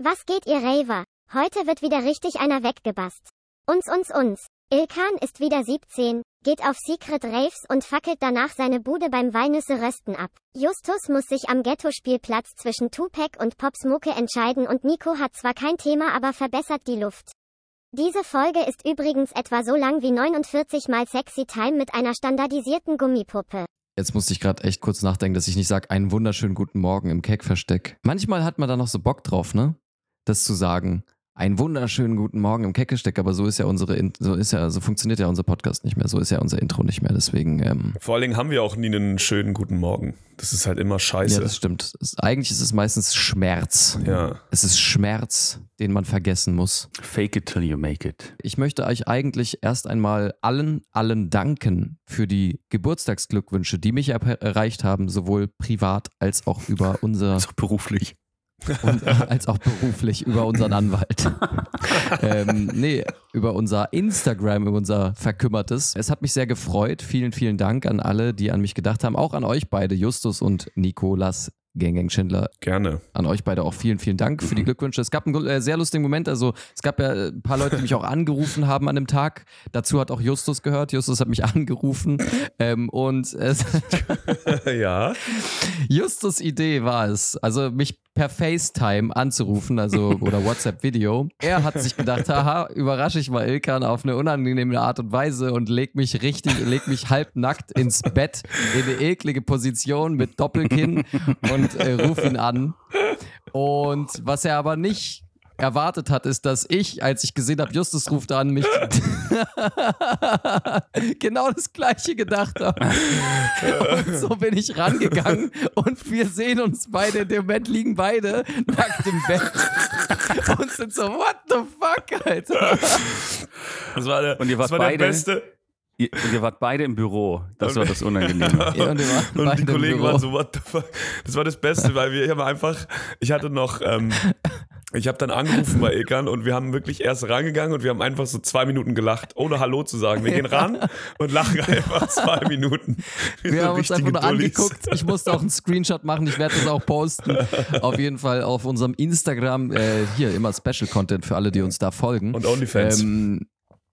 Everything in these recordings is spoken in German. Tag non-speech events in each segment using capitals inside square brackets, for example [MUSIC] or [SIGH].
Was geht ihr Raver? Heute wird wieder richtig einer weggebast. Uns, uns, uns. Ilkan ist wieder 17, geht auf Secret Raves und fackelt danach seine Bude beim Walnüsse rösten ab. Justus muss sich am Ghetto-Spielplatz zwischen Tupac und Pops Mucke entscheiden und Nico hat zwar kein Thema, aber verbessert die Luft. Diese Folge ist übrigens etwa so lang wie 49 mal Sexy Time mit einer standardisierten Gummipuppe. Jetzt musste ich gerade echt kurz nachdenken, dass ich nicht sage, einen wunderschönen guten Morgen im Keck-Versteck. Manchmal hat man da noch so Bock drauf, ne? Das zu sagen. Einen wunderschönen guten Morgen im Keckgesteck, aber so ist ja unsere, so ist ja, so funktioniert ja unser Podcast nicht mehr, so ist ja unser Intro nicht mehr. Deswegen. Ähm, Vor allen Dingen haben wir auch nie einen schönen guten Morgen. Das ist halt immer scheiße. Ja, das stimmt. Es, eigentlich ist es meistens Schmerz. Ja. Es ist Schmerz, den man vergessen muss. Fake it till you make it. Ich möchte euch eigentlich erst einmal allen, allen danken für die Geburtstagsglückwünsche, die mich erreicht haben, sowohl privat als auch über unser. [LAUGHS] Also beruflich. Und, äh, als auch beruflich über unseren Anwalt. [LAUGHS] ähm, nee, über unser Instagram, über unser Verkümmertes. Es hat mich sehr gefreut. Vielen, vielen Dank an alle, die an mich gedacht haben. Auch an euch beide, Justus und Nikolas. Gang Gang Schindler. Gerne. An euch beide auch vielen, vielen Dank für die Glückwünsche. Es gab einen äh, sehr lustigen Moment. Also, es gab ja ein paar Leute, die mich auch angerufen haben an dem Tag. Dazu hat auch Justus gehört. Justus hat mich [LAUGHS] angerufen. Ähm, und es [LAUGHS] ja. Justus Idee war es, also mich per FaceTime anzurufen, also oder WhatsApp-Video. Er hat sich gedacht, [LAUGHS] haha, überrasche ich mal Ilkan auf eine unangenehme Art und Weise und leg mich richtig, leg mich halbnackt ins Bett in eine eklige Position mit Doppelkinn und äh, ruf ihn an. Und was er aber nicht erwartet hat, ist, dass ich, als ich gesehen habe, Justus ruft an, mich [LAUGHS] genau das gleiche gedacht habe. Und so bin ich rangegangen und wir sehen uns beide, in dem Moment liegen beide nackt im Bett und sind so, what the fuck, Alter. Das war der, Und ihr wart das war der beide- beste. Ihr, ihr wart beide im Büro. Das war das Unangenehme. [LAUGHS] Ja, und wir Und die Kollegen waren so, what the fuck? Das war das Beste, weil wir haben einfach, ich hatte noch, ähm, ich habe dann angerufen bei Ilkan und wir haben wirklich erst rangegangen und wir haben einfach so zwei Minuten gelacht, ohne Hallo zu sagen. Wir gehen ran und lachen einfach zwei Minuten. [LAUGHS] Wie Wir so haben uns einfach nur Dullis. angeguckt. Ich musste auch einen Screenshot machen. Ich werde das auch posten. Auf jeden Fall auf unserem Instagram. Äh, hier immer Special Content für alle, die uns da folgen. Und OnlyFans. Ähm,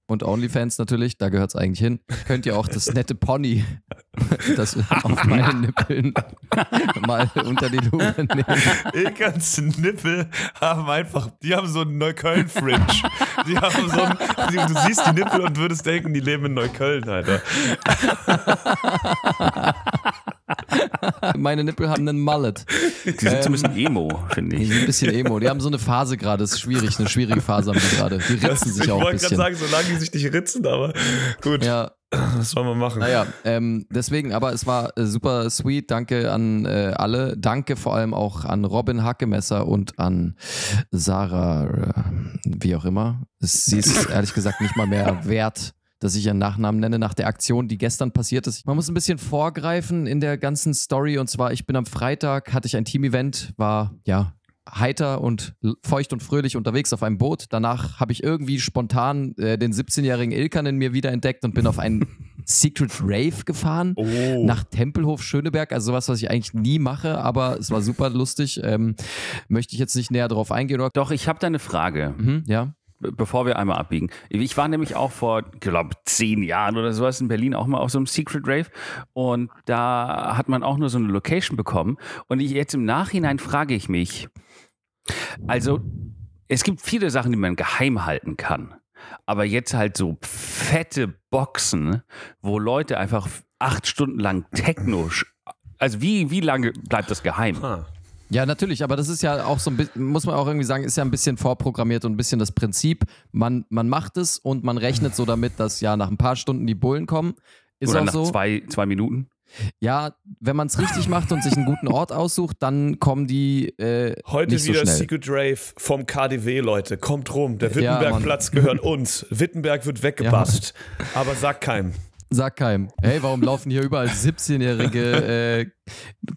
und OnlyFans natürlich, da gehört es eigentlich hin. Könnt ihr auch das nette Pony, [LAUGHS] das auf meinen Nippeln [LAUGHS] mal unter die Lupe nehmen. Ilkans Nippel haben einfach, die haben so einen Neukölln-Fringe. Die haben so einen, du, du siehst die Nippel und würdest denken, die leben in Neukölln, Alter. [LAUGHS] Meine Nippel haben einen Mullet. Die sind so ein bisschen Emo, finde Die ich. sind ein bisschen emo. Die haben so eine Phase gerade. Das ist schwierig. Eine schwierige Phase haben die gerade. Die ritzen sich ich auch ein wollte gerade sagen, solange die sich nicht ritzen, aber gut, Ja, was soll man machen? Naja, ähm, deswegen, aber es war äh, super sweet. Danke an äh, alle. Danke vor allem auch an Robin Hackemesser und an Sarah, äh, wie auch immer. Sie ist [LAUGHS] ehrlich gesagt nicht mal mehr wert, dass ich ihren Nachnamen nenne nach der Aktion, die gestern passiert ist. Man muss ein bisschen vorgreifen in der ganzen Story. Und zwar, ich bin am Freitag, hatte ich ein Team-Event, war ja heiter und feucht und fröhlich unterwegs auf einem Boot. Danach habe ich irgendwie spontan äh, den 17-jährigen Ilkan in mir wiederentdeckt und bin auf einen [LAUGHS] Secret Rave gefahren. Oh. Nach Tempelhof Schöneberg, also sowas, was ich eigentlich nie mache, aber es war super lustig. Ähm, möchte ich jetzt nicht näher drauf eingehen. Oder? Doch, ich habe da eine Frage, Mhm, ja. Be- bevor wir einmal abbiegen. Ich war nämlich auch vor, glaube zehn Jahren oder sowas in Berlin auch mal auf so einem Secret Rave und da hat man auch nur so eine Location bekommen. Und ich, jetzt im Nachhinein frage ich mich, also es gibt viele Sachen, die man geheim halten kann. Aber jetzt halt so fette Boxen, wo Leute einfach acht Stunden lang Techno. sch- Also wie, wie lange bleibt das geheim? Ah. Ja, natürlich, aber das ist ja auch so ein bisschen, muss man auch irgendwie sagen, ist ja ein bisschen vorprogrammiert und ein bisschen das Prinzip. Man, man macht es und man rechnet so damit, dass ja nach ein paar Stunden die Bullen kommen. Ist Oder auch nach so. zwei, zwei Minuten? Ja, wenn man es richtig macht und sich einen guten Ort aussucht, dann kommen die äh, Heute nicht so wieder schnell. Secret Rave vom KDW, Leute. Kommt rum. Der Ja, Wittenbergplatz gehört uns. Wittenberg wird weggebast. Aber sag keinem. Sag keinem. Hey, warum laufen hier überall 17-jährige äh,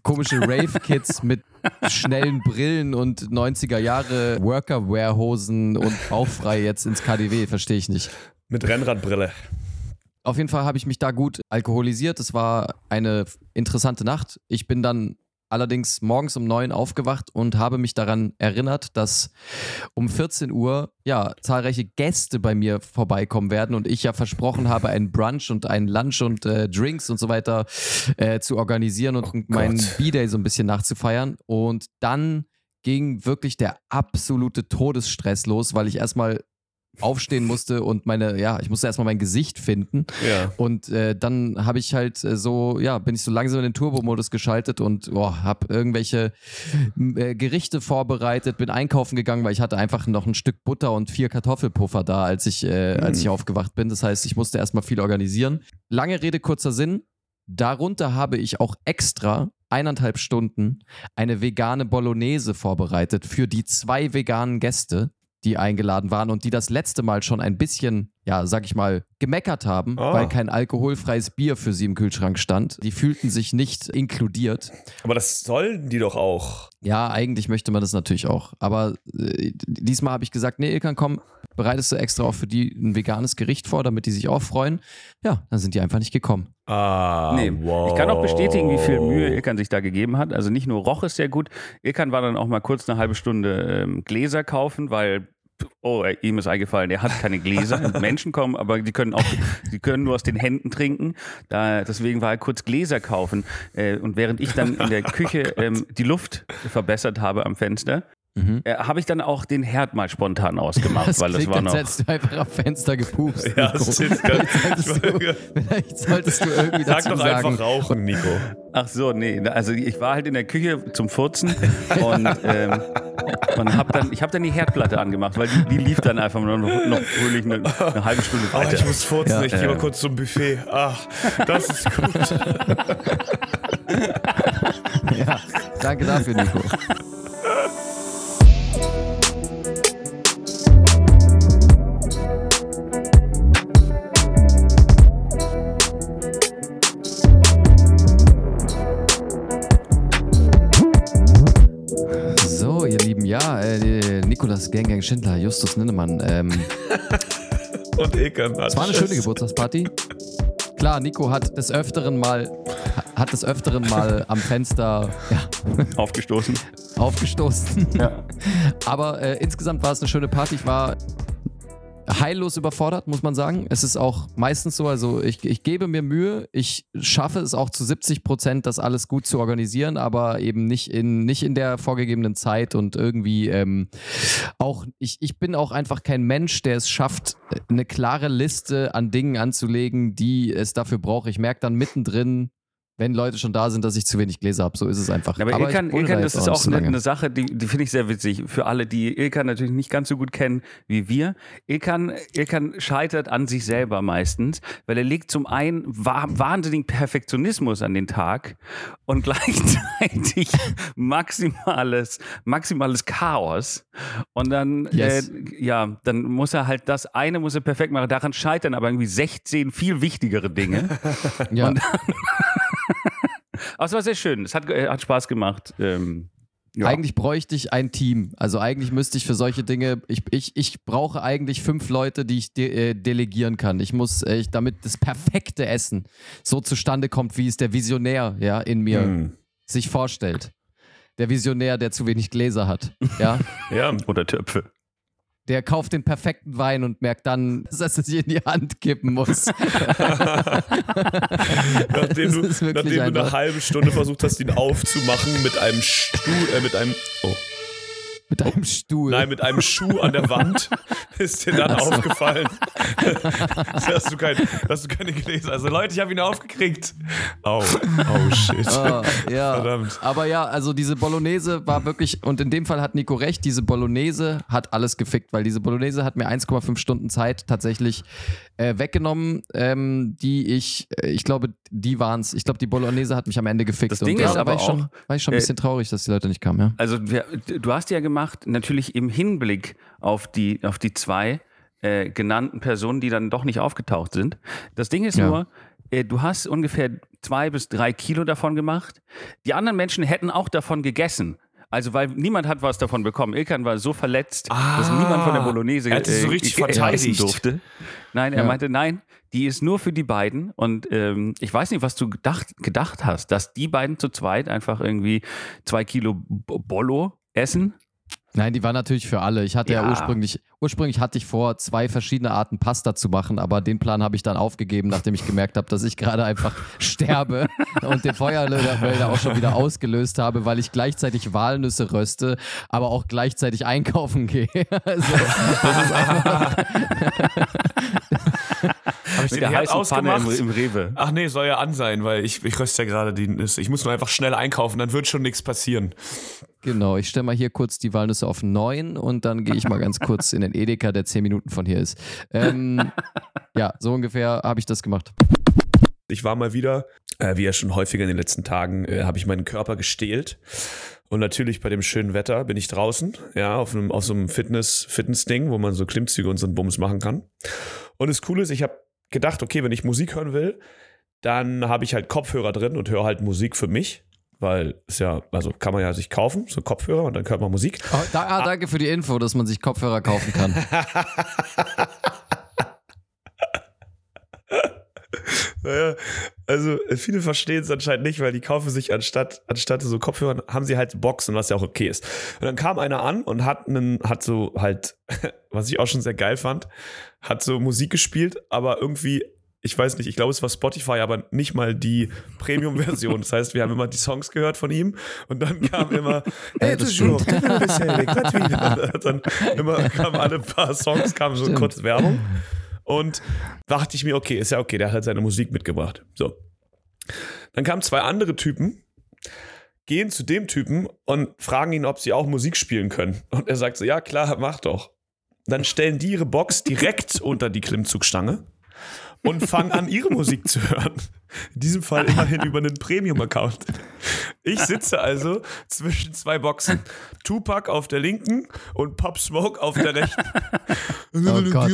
komische Rave-Kids mit schnellen Brillen und 90er Jahre Worker-Wear-Hosen und bauchfrei jetzt ins KDW? Verstehe ich nicht. Mit Rennradbrille. Auf jeden Fall habe ich mich da gut alkoholisiert. Es war eine interessante Nacht. Ich bin dann allerdings morgens um neun aufgewacht und habe mich daran erinnert, dass um 14 Uhr ja zahlreiche Gäste bei mir vorbeikommen werden und ich ja versprochen habe, einen Brunch und einen Lunch und äh, Drinks und so weiter äh, zu organisieren und Oh meinen. B-Day so ein bisschen nachzufeiern. Und dann ging wirklich der absolute Todesstress los, weil ich erstmal aufstehen musste und meine, ja, ich musste erstmal mein Gesicht finden. Ja. Und äh, dann habe ich halt äh, so, ja, bin ich so langsam in den Turbo-Modus geschaltet und boah, habe irgendwelche äh, Gerichte vorbereitet, bin einkaufen gegangen, weil ich hatte einfach noch ein Stück Butter und vier Kartoffelpuffer da, als ich, äh, als ich aufgewacht bin. Das heißt, ich musste erstmal viel organisieren. Lange Rede, kurzer Sinn. Darunter habe ich auch extra eineinhalb Stunden eine vegane Bolognese vorbereitet für die zwei veganen Gäste, die eingeladen waren und die das letzte Mal schon ein bisschen, ja, sag ich mal, gemeckert haben, Ah. weil kein alkoholfreies Bier für sie im Kühlschrank stand. Die fühlten sich nicht inkludiert. Aber das sollen die doch auch. Ja, eigentlich möchte man das natürlich auch. Aber äh, diesmal habe ich gesagt, nee, Ilkan, komm, bereitest du extra auch für die ein veganes Gericht vor, damit die sich auch freuen. Ja, dann sind die einfach nicht gekommen. Ah, Nee, wow. ich kann auch bestätigen, wie viel Mühe Ilkan sich da gegeben hat. Also nicht nur roch es sehr gut, Ilkan war dann auch mal kurz eine halbe Stunde ähm, Gläser kaufen, weil oh, äh, ihm ist eingefallen, er hat keine Gläser. [LAUGHS] Menschen kommen, aber die können auch, die können nur aus den Händen trinken. Da, deswegen war er kurz Gläser kaufen. Äh, und während ich dann in der Küche [LAUGHS] ähm, die Luft verbessert habe am Fenster, Mhm. äh, habe ich dann auch den Herd mal spontan ausgemacht, Das weil das war als noch. hättest du einfach am Fenster gepupst. [LAUGHS] Ja, das ist ganz, [LAUGHS] Vielleicht solltest du, [LAUGHS] vielleicht solltest du irgendwie Sag dazu doch sagen, einfach rauchen, Nico. Ach so, nee, also ich war halt in der Küche zum Furzen und, ähm, und hab dann, ich habe dann die Herdplatte angemacht, weil die, die lief dann einfach noch, noch fröhlich eine, eine halbe Stunde Oh, weiter. ich muss furzen, Ja. ich gehe mal kurz zum Buffet. Ach, das ist gut. Ja, danke dafür, Nico. Äh, Nikolas Gang Gang Schindler, Justus Ninnemann. Ähm, [LAUGHS] Und hat es war eine schöne Geburtstagsparty. Klar, Nico hat des Öfteren mal, hat des Öfteren mal [LAUGHS] am Fenster ja, Aufgestoßen. aufgestoßen. Ja. [LAUGHS] Aber äh, insgesamt war es eine schöne Party. Ich war heillos überfordert, muss man sagen. Es ist auch meistens so, also ich, ich gebe mir Mühe, ich schaffe es auch zu 70 Prozent, das alles gut zu organisieren, aber eben nicht in, nicht in der vorgegebenen Zeit und irgendwie ähm, auch, ich, ich bin auch einfach kein Mensch, der es schafft, eine klare Liste an Dingen anzulegen, die es dafür braucht. Ich merke dann mittendrin, wenn Leute schon da sind, dass ich zu wenig Gläser habe. So ist es einfach. Aber, ich Ilkan, da Ilkan jetzt das ist auch so eine, eine Sache, die, die finde ich sehr witzig. Für alle, die Ilkan natürlich nicht ganz so gut kennen wie wir. Ilkan, Ilkan scheitert an sich selber meistens, weil er legt zum einen wa wahnsinnigen Perfektionismus an den Tag und [LAUGHS] gleichzeitig maximales, maximales Chaos. Und dann, Yes. äh, ja, dann muss er halt das eine muss er perfekt machen. Daran scheitern aber irgendwie 16 viel wichtigere Dinge. [LAUGHS] ja. Und Aber es war sehr schön. Es hat, äh, hat Spaß gemacht. Ähm, ja. Eigentlich bräuchte ich ein Team. Also eigentlich müsste ich für solche Dinge, ich, ich, ich brauche eigentlich fünf Leute, die ich de äh, delegieren kann. Ich muss, äh, ich, damit das perfekte Essen so zustande kommt, wie es der Visionär ja, in mir Hm. sich vorstellt. Der Visionär, der zu wenig Gläser hat. Ja? [LAUGHS] Ja, Oder Töpfe. Der kauft den perfekten Wein und merkt dann, [LAUGHS] dass er sich in die Hand kippen muss. [LAUGHS] [LAUGHS] nachdem du, nachdem du eine halbe Stunde versucht hast, ihn aufzumachen mit einem Stuhl, äh, mit einem, oh, Mit einem Stuhl. nein, mit einem Schuh an der Wand, [LAUGHS] ist dir dann aufgefallen, [LAUGHS] dass, du kein, dass du keine Gläser Also Leute, ich habe ihn aufgekriegt. Oh, oh shit. Ah, ja. Verdammt. Aber ja, also diese Bolognese war wirklich, und in dem Fall hat Nico recht, diese Bolognese hat alles gefickt, weil diese Bolognese hat mir 1,5 Stunden Zeit tatsächlich äh, weggenommen, ähm, die ich, äh, ich glaube, die waren es. Ich glaube, die Bolognese hat mich am Ende gefickt. Das Ding und ist da aber war ich schon, auch, war ich schon ein äh, bisschen traurig, dass die Leute nicht kamen, ja. Also wir, du hast ja gemacht, natürlich im Hinblick auf die, auf die zwei äh, genannten Personen, die dann doch nicht aufgetaucht sind. Das Ding ist Ja. nur, äh, du hast ungefähr zwei bis drei Kilo davon gemacht. Die anderen Menschen hätten auch davon gegessen. Also, weil niemand hat was davon bekommen. Ilkan war so verletzt, dass Ah, niemand von der Bolognese er hat so richtig äh, verteidigt. durfte. Nein, er Ja. meinte, nein, die ist nur für die beiden. Und ähm, ich weiß nicht, was du gedacht, gedacht hast, dass die beiden zu zweit einfach irgendwie zwei Kilo Bollo essen. Nein, die war natürlich für alle. Ich hatte ja, Ja. ursprünglich, ursprünglich hatte ich vor, zwei verschiedene Arten Pasta zu machen, aber den Plan habe ich dann aufgegeben, nachdem ich gemerkt habe, dass ich gerade einfach [LAUGHS] sterbe und den Feuermelder auch schon wieder ausgelöst habe, weil ich gleichzeitig Walnüsse röste, aber auch gleichzeitig einkaufen gehe. [LAUGHS] Also, das ist einfach, Habe ich der Herd heißen Pfanne im, ausgemacht? im Rewe. Ach nee, soll ja an sein, weil ich, ich röste ja gerade die Nüsse. Ich muss nur einfach schnell einkaufen, dann wird schon nichts passieren. Genau, ich stelle mal hier kurz die Walnüsse auf 9 und dann gehe ich mal ganz kurz in den Edeka, der 10 Minuten von hier ist. Ähm, ja, so ungefähr habe ich das gemacht. Ich war mal wieder, äh, wie ja schon häufiger in den letzten Tagen, äh, habe ich meinen Körper gestählt. Und natürlich bei dem schönen Wetter bin ich draußen, ja, auf, einem, auf so einem Fitness, Fitness-Ding, wo man so Klimmzüge und so einen Bums machen kann. Und das Coole ist, ich habe gedacht, okay, wenn ich Musik hören will, dann habe ich halt Kopfhörer drin und höre halt Musik für mich. Weil ist ja, also kann man ja sich kaufen, so Kopfhörer und dann hört man Musik. Oh, da, ah, danke für die Info, dass man sich Kopfhörer kaufen kann. [LAUGHS] Naja, also viele verstehen es anscheinend nicht, weil die kaufen sich anstatt, anstatt so Kopfhörer, haben sie halt Boxen, was ja auch okay ist. Und dann kam einer an und hat einen, hat so halt, [LAUGHS] was ich auch schon sehr geil fand, hat so Musik gespielt, aber irgendwie, ich weiß nicht, ich glaube, es war Spotify, aber nicht mal die Premium-Version. Das heißt, wir haben immer die Songs gehört von ihm und dann kam immer, [LAUGHS] Ja, [LAUGHS] das wieder. dann immer kamen alle paar Songs, kam so Stimmt. kurz Werbung. Und dachte ich mir, okay, ist ja okay, der hat halt seine Musik mitgebracht. So. Dann kamen zwei andere Typen, gehen zu dem Typen und fragen ihn, ob sie auch Musik spielen können. Und er sagt so, ja klar, mach doch. Dann stellen die ihre Box direkt unter die Klimmzugstange und fangen an, ihre Musik zu hören. In diesem Fall immerhin über einen Premium-Account. Ich sitze also zwischen zwei Boxen. Tupac auf der linken und Pop Smoke auf der rechten. Oh Gott.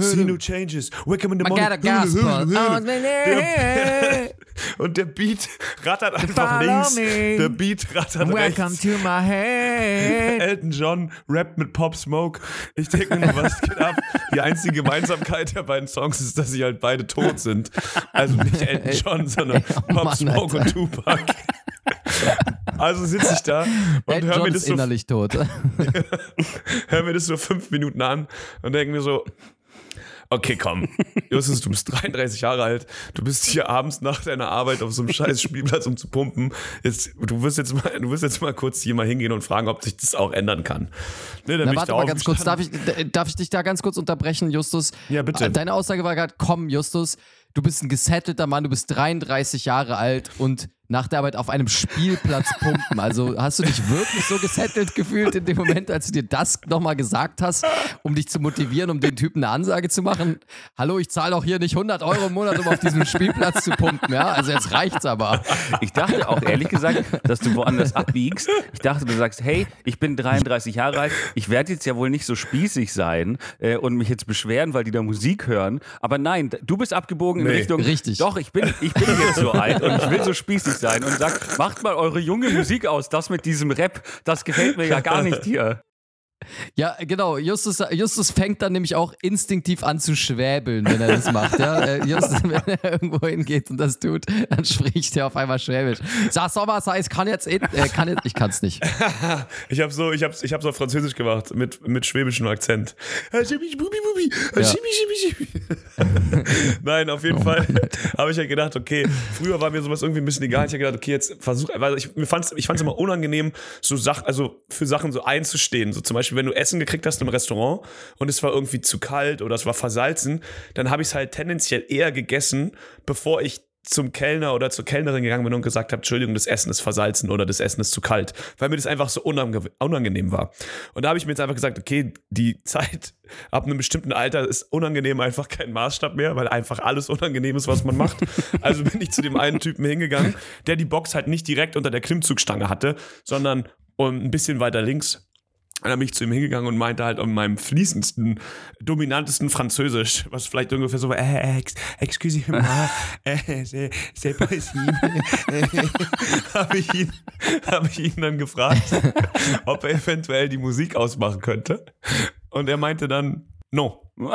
See no changes. Wake up in the I morning. got a gospel. Der- Und der Beat rattert einfach Follow links. me. Der Beat rattert Welcome rechts. to my head. Elton John rappt mit Pop Smoke. Ich denke mir, was geht ab? Die einzige Gemeinsamkeit der beiden Songs ist, dass sie halt beide tot sind. Also nicht Elton John, sondern oh [LAUGHS] Pop Smoke und Tupac. [LAUGHS] Also sitze ich da und höre mir, das so, innerlich tot. [LAUGHS] hör mir das so fünf Minuten an und denke mir so, okay, komm, Justus, du bist 33 Jahre alt, du bist hier abends nach deiner Arbeit auf so einem scheiß Spielplatz, um zu pumpen. Jetzt, du wirst jetzt mal, du wirst jetzt mal kurz hier mal hingehen und fragen, ob sich das auch ändern kann. Ne, dann Na, warte mal ganz kurz, darf ich, d- darf ich dich da ganz kurz unterbrechen, Justus? Ja, bitte. Äh, Deine Aussage war gerade, komm, Justus, du bist ein gesettelter Mann, du bist 33 Jahre alt und nach der Arbeit auf einem Spielplatz pumpen. Also hast du dich wirklich so gesettelt gefühlt in dem Moment, als du dir das nochmal gesagt hast, um dich zu motivieren, um den Typen eine Ansage zu machen? Hallo, ich zahle doch hier nicht 100 Euro im Monat, um auf diesem Spielplatz zu pumpen, ja? Also jetzt reicht's aber. Ich dachte auch ehrlich gesagt, dass du woanders abbiegst. Ich dachte, du sagst, hey, ich bin 33 Jahre alt, ich werde jetzt ja wohl nicht so spießig sein äh, und mich jetzt beschweren, weil die da Musik hören. Aber nein, du bist abgebogen in Nee, Richtung, richtig. doch, ich bin, ich bin jetzt so alt und ich will so spießig sein und sag, macht mal eure junge Musik aus, das mit diesem Rap, das gefällt mir ja gar nicht hier. Ja, genau. Justus, Justus fängt dann nämlich auch instinktiv an zu schwäbeln, wenn er das macht. Ja? Äh, Justus, [LAUGHS] wenn er irgendwo hingeht und das tut, dann spricht er auf einmal Schwäbisch. Sag Sommer, sei es kann jetzt, äh, kann jetzt, ich kann's nicht. [LAUGHS] Ich habe so, ich habe, ich habe so auf Französisch gemacht mit mit schwäbischem Akzent. Nein, auf jeden Fall [LAUGHS] habe ich ja gedacht, okay, früher war mir sowas irgendwie ein bisschen egal. Ich habe gedacht, okay, jetzt versuch, weil ich mir fand's, ich fand's immer unangenehm, so Sachen, also für Sachen so einzustehen. So zum Beispiel, wenn du Essen gekriegt hast im Restaurant und es war irgendwie zu kalt oder es war versalzen, dann habe ich es halt tendenziell eher gegessen, bevor ich zum Kellner oder zur Kellnerin gegangen bin und gesagt habe, Entschuldigung, das Essen ist versalzen oder das Essen ist zu kalt, weil mir das einfach so unange unangenehm war. Und da habe ich mir jetzt einfach gesagt, okay, die [LAUGHS] Zeit ab einem bestimmten Alter ist unangenehm einfach kein Maßstab mehr, weil einfach alles unangenehm ist, was man macht. [LAUGHS] Also bin ich zu dem einen Typen hingegangen, der die Box halt nicht direkt unter der Klimmzugstange hatte, sondern um, ein bisschen weiter links. Und dann bin ich zu ihm hingegangen und meinte halt in meinem fließendsten, dominantesten Französisch, was vielleicht ungefähr so war, äh, ex, excusez-moi, [LAUGHS] äh, c'est, c'est possible. [LAUGHS] habe ich, ihn, hab ich ihn dann gefragt, ob er eventuell die Musik ausmachen könnte. Und er meinte dann, no. [LAUGHS]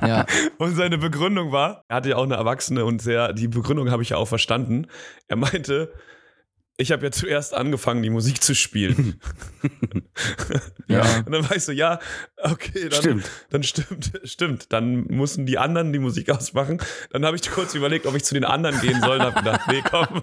Ja. Und seine Begründung war, er hatte ja auch eine Erwachsene und sehr, die Begründung habe ich ja auch verstanden. Er meinte, ich habe ja zuerst angefangen, die Musik zu spielen. [LAUGHS] Ja. Und dann war ich so, ja, okay, dann Stimmt. Dann stimmt, stimmt. Dann mussten die anderen die Musik ausmachen. Dann habe ich kurz überlegt, ob ich zu den anderen gehen soll und habe gedacht, nee, komm.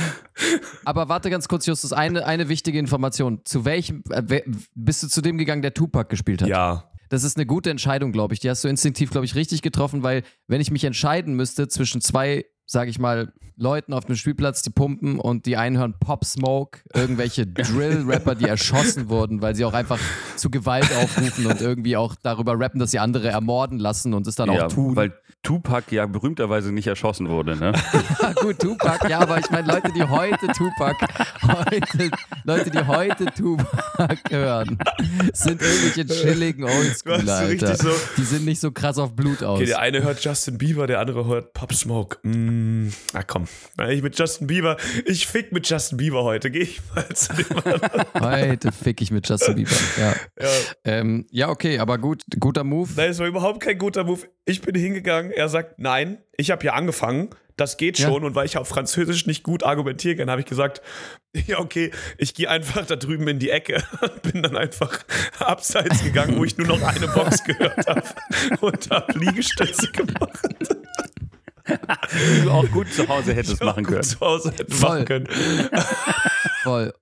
[LAUGHS] Aber warte ganz kurz, Justus, eine, eine wichtige Information. Zu welchem, äh, bist du zu dem gegangen, der Tupac gespielt hat? ja. Das ist eine gute Entscheidung, glaube ich. Die hast du instinktiv, glaube ich, richtig getroffen, weil wenn ich mich entscheiden müsste zwischen zwei, sage ich mal, Leuten auf dem Spielplatz, die pumpen und die einen hören Pop Smoke, irgendwelche Drill-Rapper, die erschossen wurden, weil sie auch einfach zu Gewalt aufrufen und irgendwie auch darüber rappen, dass sie andere ermorden lassen und es dann ja, auch tun. weil Tupac ja berühmterweise nicht erschossen wurde, ne? Ja, [LAUGHS] gut, Tupac, ja, aber ich meine, Leute, die heute Tupac, heute, Leute, die heute Tupac hören, sind irgendwelche chilligen Oldschooler, Alter. so- Die sind nicht so krass auf Blut aus. Okay, der eine hört Justin Bieber, der andere hört Pop Smoke. Mm, na komm. Na, Ich mit Justin Bieber, ich fick mit Justin Bieber heute. Geh ich mal zu dem. [LAUGHS] Heute fick ich mit Justin Bieber. Ja, Ja. ähm, ja okay, aber gut, guter Move. Nein, es war überhaupt kein guter Move. Ich bin hingegangen, er sagt, nein, ich habe ja angefangen, das geht Ja. schon. Und weil ich auf Französisch nicht gut argumentieren kann, habe ich gesagt, [LAUGHS] ja, okay, ich gehe einfach da drüben in die Ecke und [LAUGHS] bin dann einfach abseits gegangen, wo ich nur noch eine Box gehört habe und habe Liegestütze gemacht. Die [LAUGHS] du auch gut zu Hause hättest machen Gut können. Zu Hause hätten Voll. machen können. [LAUGHS] [LAUGHS] Voll.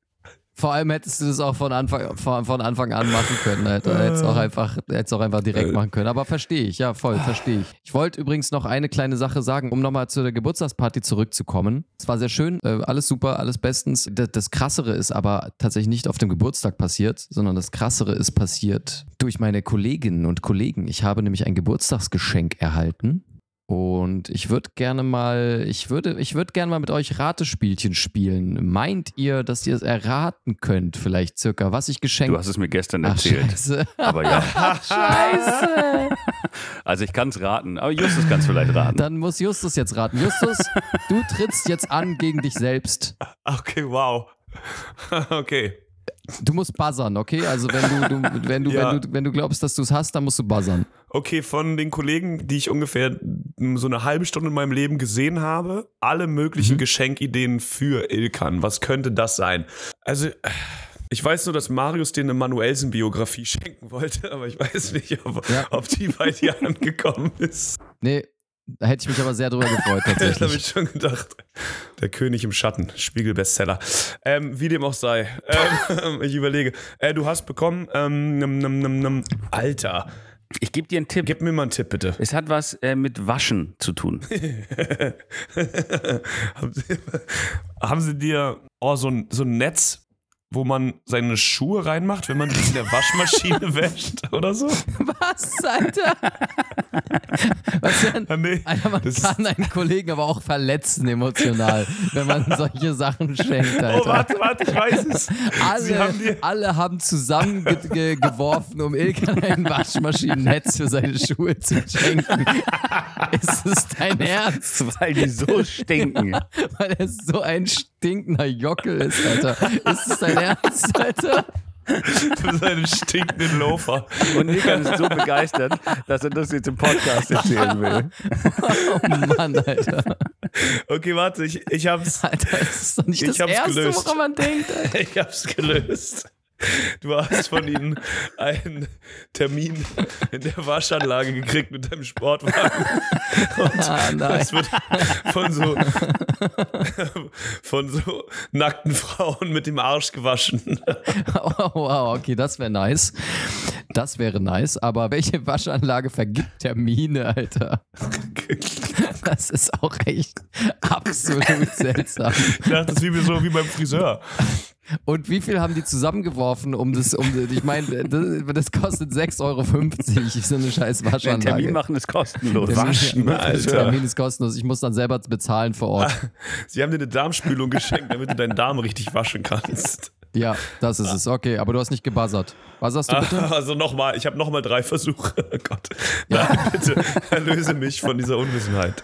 Vor allem hättest du das auch von Anfang, von, von Anfang an machen können, Alter. Hättest auch einfach, hättest auch einfach direkt machen können. Aber verstehe ich, ja, voll, verstehe ich. Ich wollte übrigens noch eine kleine Sache sagen, um nochmal zu der Geburtstagsparty zurückzukommen. Es war sehr schön, äh, alles super, alles bestens. Das, das Krassere ist aber tatsächlich nicht auf dem Geburtstag passiert, sondern das Krassere ist passiert durch meine Kolleginnen und Kollegen. Ich habe nämlich ein Geburtstagsgeschenk erhalten. Und ich würde gerne mal, ich würde, ich würde gerne mal mit euch Ratespielchen spielen. Meint ihr, dass ihr es erraten könnt, vielleicht circa, was ich geschenkt Du hast es mir gestern Ach, erzählt. scheiße. Aber ja. Scheiße. Also ich kann es raten, aber Justus kann es vielleicht raten. Dann muss Justus jetzt raten. Justus, du trittst jetzt an gegen dich selbst. Okay, wow. [LAUGHS] Okay. Du musst buzzern, okay? Also wenn du, du wenn du, Ja. wenn du, wenn du glaubst, dass du es hast, dann musst du buzzern. Okay, von den Kollegen, die ich ungefähr so eine halbe Stunde in meinem Leben gesehen habe, alle möglichen Mhm. Geschenkideen für Ilkan. Was könnte das sein? Also, ich weiß nur, dass Marius dir eine Manuelsen-Biografie [LAUGHS] schenken wollte, aber ich weiß nicht, ob, Ja. ob die bei dir [LAUGHS] angekommen ist. Nee, da hätte ich mich aber sehr drüber gefreut, [LAUGHS] Das habe tatsächlich. ich schon gedacht. Der König im Schatten, Spiegel-Bestseller. Ähm, wie dem auch sei. Ähm, ich überlege. Äh, du hast bekommen, ähm, num, num, num. Alter, Ich gebe dir einen Tipp. gib mir mal einen Tipp, bitte. Es hat was äh, mit Waschen zu tun. [LAUGHS] haben, sie, haben sie dir oh, so, ein, so ein Netz, wo man seine Schuhe reinmacht, wenn man die in der Waschmaschine [LAUGHS] wäscht oder so? Was, Alter? Was denn? Ah, nee. Alter, man Das- kann einen Kollegen aber auch verletzen emotional, wenn man solche Sachen schenkt, Alter. Oh, warte, warte, ich weiß es. Sie Alle, haben alle haben zusammengeworfen, ge geworfen, um Ilkan ein Waschmaschinennetz für seine Schuhe zu schenken. Ist es dein Ernst? Weil die so stinken. [LAUGHS] Weil er so ein stinkender Jockel ist, Alter. Ist es dein Ernst, Alter? für seine stinkenden Loafer. Und Nikan ist so begeistert, dass er das jetzt im Podcast erzählen will. [LAUGHS] Oh Mann, Alter. Okay, warte, ich, ich hab's. Alter, das ist doch nicht Ich das Erste, gelöst. woran man denkt, Alter. [LAUGHS] Ich hab's gelöst. [LAUGHS] Du hast von ihnen einen Termin in der Waschanlage gekriegt mit deinem Sportwagen. [LAUGHS] Und Ah, nein. das wird von so, von so nackten Frauen mit dem Arsch gewaschen. [LAUGHS] Oh, wow, okay, das wäre nice. Das wäre nice, aber welche Waschanlage vergibt Termine, Alter? Das ist auch echt absolut seltsam. Ich dachte, das ist wie, so wie beim Friseur. Und wie viel haben die zusammengeworfen, um das, um, ich meine, das, das kostet 6,50 Euro, so eine scheiß Ein Termin Waschanlage. machen ist kostenlos. Termin- Waschen, Alter. Termin ist kostenlos, ich muss dann selber bezahlen vor Ort. [LAUGHS] Sie haben dir eine Darmspülung geschenkt, damit du deinen Darm richtig waschen kannst. Ja, das ist es. Okay, aber du hast nicht gebuzzert. Was hast du bitte? Also nochmal, ich habe nochmal drei Versuche. [LAUGHS] Oh Gott. Nein, bitte erlöse mich von dieser Unwissenheit.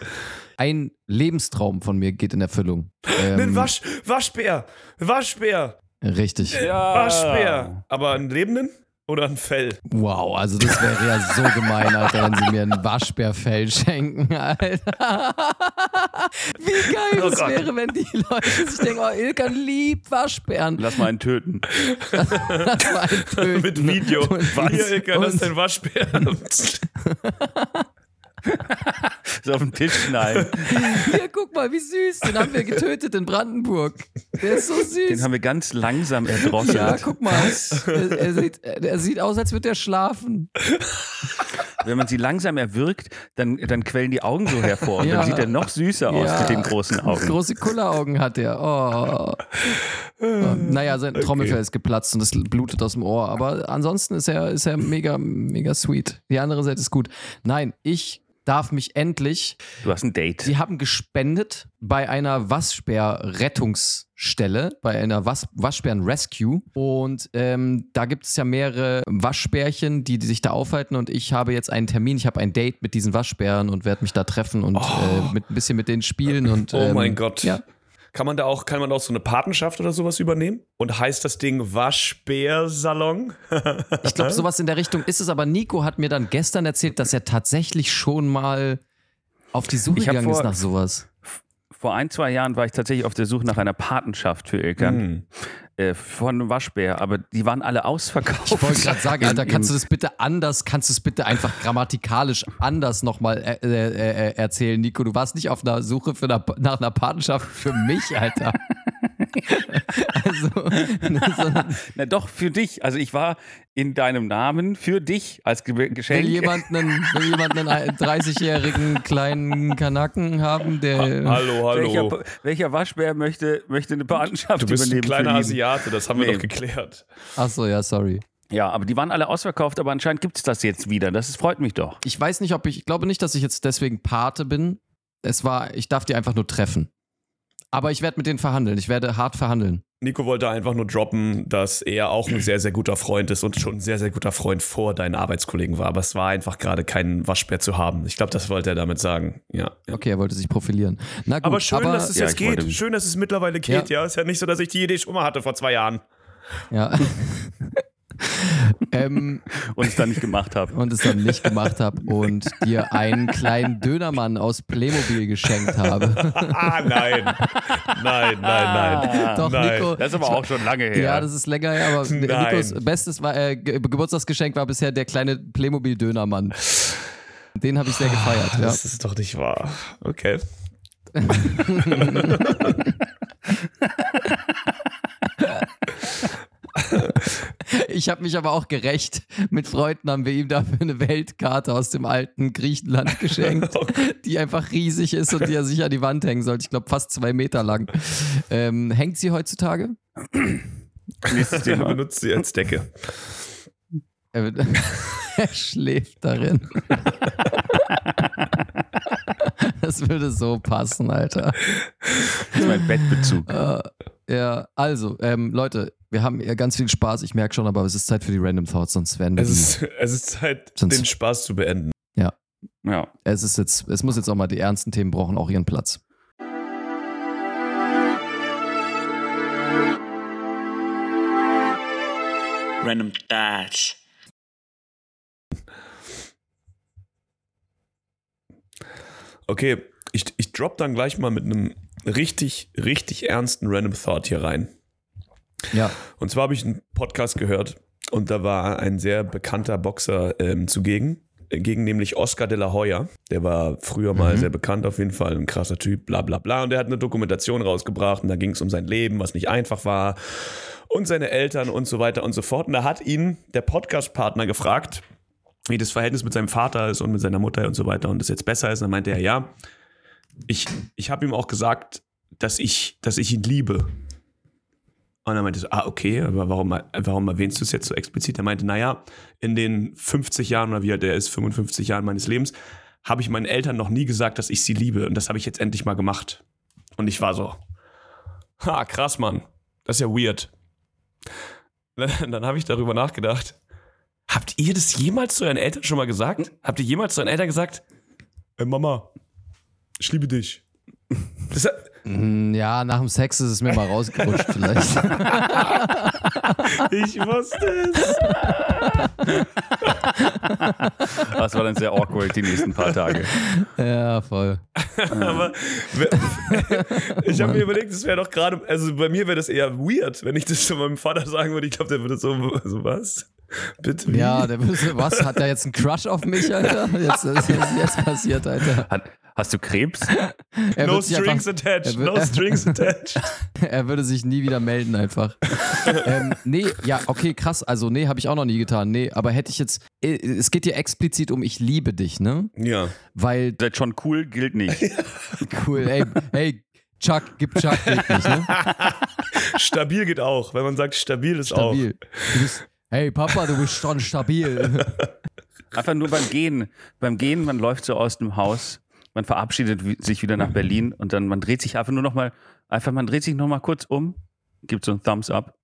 Ein Lebenstraum von mir geht in Erfüllung. [LAUGHS] Ein Ähm, Wasch, Waschbär. Waschbär. richtig. Waschbär. Aber einen lebenden oder ein Fell? Wow, also das wäre ja so [LAUGHS] gemein, Alter, wenn sie mir ein Waschbärfell schenken, Alter. [LAUGHS] Wie geil Oh es wäre, wenn die Leute sich denken, oh, Ilkan liebt Waschbären. Lass mal einen töten. Das war ein Töten. Mit Video. Hier, Ilka, das ist ein Waschbär. So auf den Tisch knallen. Hier, guck mal, wie süß. Den haben wir getötet in Brandenburg. Der ist so süß. Den haben wir ganz langsam erdrosselt. ja, guck mal. Er, er, sieht, er sieht aus, als würde er schlafen. Wenn man sie langsam erwürgt, dann, dann quellen die Augen so hervor. Und Ja. dann sieht er noch süßer aus Ja. mit den großen Augen. Große Kulleraugen hat er. Oh. Oh, Naja, sein Trommelfell ist geplatzt und es blutet aus dem Ohr. Aber ansonsten ist er, ist er mega, mega sweet. Die andere Seite ist gut. Nein, ich darf mich endlich. Du hast ein Date. Sie haben gespendet bei einer Waschbär-Rettungsstelle, bei einer Was Waschbären-Rescue. Und ähm, da gibt es ja mehrere Waschbärchen, die, die sich da aufhalten. Und ich habe jetzt einen Termin. Ich habe ein Date mit diesen Waschbären und werde mich da treffen und äh, mit, ein bisschen mit denen spielen. Und, Oh ähm, mein Gott. Ja. Kann man da auch, kann man auch so eine Patenschaft oder sowas übernehmen? Und heißt das Ding Waschbärsalon? [LAUGHS] Ich glaube, sowas in der Richtung ist es, aber Nico hat mir dann gestern erzählt, dass er tatsächlich schon mal auf die Suche gegangen ist vor- nach sowas. Vor ein, zwei Jahren war ich tatsächlich auf der Suche nach einer Patenschaft für Ilkan. Hm. Äh, von einem Waschbär, aber die waren alle ausverkauft. Ich wollte gerade sagen, Alter, kannst du das bitte anders, kannst du es bitte einfach grammatikalisch anders nochmal äh, äh, äh, erzählen, Nico? Du warst nicht auf einer Suche für eine, nach einer Patenschaft für mich, Alter. [LAUGHS] also, Na doch, für dich. Also ich war in deinem Namen für dich als Ge Geschenk. will jemand einen, will jemand einen 30-jährigen kleinen Kanaken haben, der. Hallo, hallo. welcher, welcher Waschbär möchte, möchte eine Patenschaft du bist ein übernehmen? kleiner? Asiate, das haben wir Nee. doch geklärt. Achso, ja, sorry. Ja, aber die waren alle ausverkauft, aber anscheinend gibt es das jetzt wieder. Das ist, freut mich doch. Ich weiß nicht, ob ich, ich glaube nicht, dass ich jetzt deswegen Pate bin. Es war, ich darf die einfach nur treffen. Aber ich werde mit denen verhandeln. Ich werde hart verhandeln. Nico wollte einfach nur droppen, dass er auch ein sehr, sehr guter Freund ist und schon ein sehr, sehr guter Freund vor deinen Arbeitskollegen war. Aber es war einfach gerade kein Waschbär zu haben. Ich glaube, das wollte er damit sagen. Ja. ja. Okay, er wollte sich profilieren. Na gut, Aber schön, dass es Ja, jetzt wollte- geht. Schön, dass es mittlerweile geht. Ja. ist ja nicht so, dass ich die Idee schon mal hatte vor zwei Jahren. Ja. [LAUGHS] [LAUGHS] ähm, Und es dann nicht gemacht habe. und es dann nicht gemacht habe und dir einen kleinen Dönermann aus Playmobil geschenkt habe. Ah, [LAUGHS] nein. nein, nein, nein. Doch, nein. Nico. Das ist aber auch schon lange her. Ja, das ist länger her, aber Nein. Nikos bestes war, äh, Ge- Geburtstagsgeschenk war bisher der kleine Playmobil-Dönermann. Den habe ich sehr gefeiert. Ja. Das ist doch nicht wahr. Okay. [LAUGHS] [LAUGHS] Ich habe mich aber auch gerecht. Mit Freunden haben wir ihm dafür eine Weltkarte aus dem alten Griechenland geschenkt, [LAUGHS] die einfach riesig ist und die er sich an die Wand hängen sollte. Ich glaube, fast zwei Meter lang. Ähm, hängt sie heutzutage? [LAUGHS] Nächstes Thema. benutzt sie als Decke. Er, er schläft darin. Das würde so passen, Alter. Das ist mein Bettbezug. Äh, ja, also, ähm, Leute, wir haben ja ganz viel Spaß, ich merke schon, aber es ist Zeit für die Random Thoughts, sonst werden wir. Es ist, [LAUGHS] es ist Zeit, Sonst- den Spaß zu beenden. Ja. es ist jetzt, es muss jetzt auch mal, die ernsten Themen brauchen auch ihren Platz. Random Thoughts. Okay, ich, ich drop dann gleich mal mit einem richtig, richtig ernsten Random Thought hier rein. Ja, Und zwar habe ich einen Podcast gehört und da war ein sehr bekannter Boxer ähm, zugegen, äh, gegen nämlich Oscar de la Hoya. Der war früher mal Mhm. sehr bekannt, auf jeden Fall ein krasser Typ, bla bla bla. Und der hat eine Dokumentation rausgebracht und da ging es um sein Leben, was nicht einfach war und seine Eltern und so weiter und so fort. Und da hat ihn der Podcast-Partner gefragt, wie das Verhältnis mit seinem Vater ist und mit seiner Mutter und so weiter und das jetzt besser ist. Und dann meinte er, ja, ich, ich habe ihm auch gesagt, dass ich, dass ich ihn liebe. Und er meinte so, ah, okay, aber warum, warum erwähnst du es jetzt so explizit? Er meinte, naja, in den 50 Jahren oder wie alt er ist, 55 Jahren meines Lebens, habe ich meinen Eltern noch nie gesagt, dass ich sie liebe. Und das habe ich jetzt endlich mal gemacht. Und ich war so, ha, krass, Mann. Das ist ja weird. Dann, [LAUGHS] dann habe ich darüber nachgedacht. Habt ihr das jemals zu euren Eltern schon mal gesagt? Habt ihr jemals zu euren Eltern gesagt, äh, Mama, ich liebe dich? Das, Mm, Ja, nach dem Sex ist es mir mal rausgerutscht [LAUGHS] vielleicht. ich wusste es. Das war dann sehr awkward die nächsten paar Tage. ja, voll. [LAUGHS] Aber ich habe mir überlegt, das wäre doch gerade, also bei mir wäre das eher weird, wenn ich das zu meinem Vater sagen würde. Ich glaube, der würde so, so was? Bitte? Wie? Ja, der wüsste, was? Hat der jetzt einen Crush auf mich, Alter? Jetzt, was ist jetzt passiert, Alter? Hat, hast du Krebs? [LAUGHS] Er no strings einfach, attached, er wird- no strings [LAUGHS] attached. er würde sich nie wieder melden, einfach. [LAUGHS] ähm, nee, ja, okay, krass. Also, nee, habe ich auch noch nie getan. Nee, aber hätte ich jetzt. äh, Es geht dir explizit um Ich liebe dich, ne? Ja. Weil, Seid schon cool, gilt nicht. cool, ey, hey, Chuck, gib Chuck wirklich, ne? Stabil geht auch. Wenn man sagt, stabil ist auch. Stabil. Du bist, hey, Papa, du bist schon stabil. Einfach nur beim Gehen. Beim Gehen, man läuft so aus dem Haus, man verabschiedet sich wieder nach Berlin und dann man dreht sich einfach nur noch mal, einfach man dreht sich noch mal kurz um, gibt so einen Thumbs up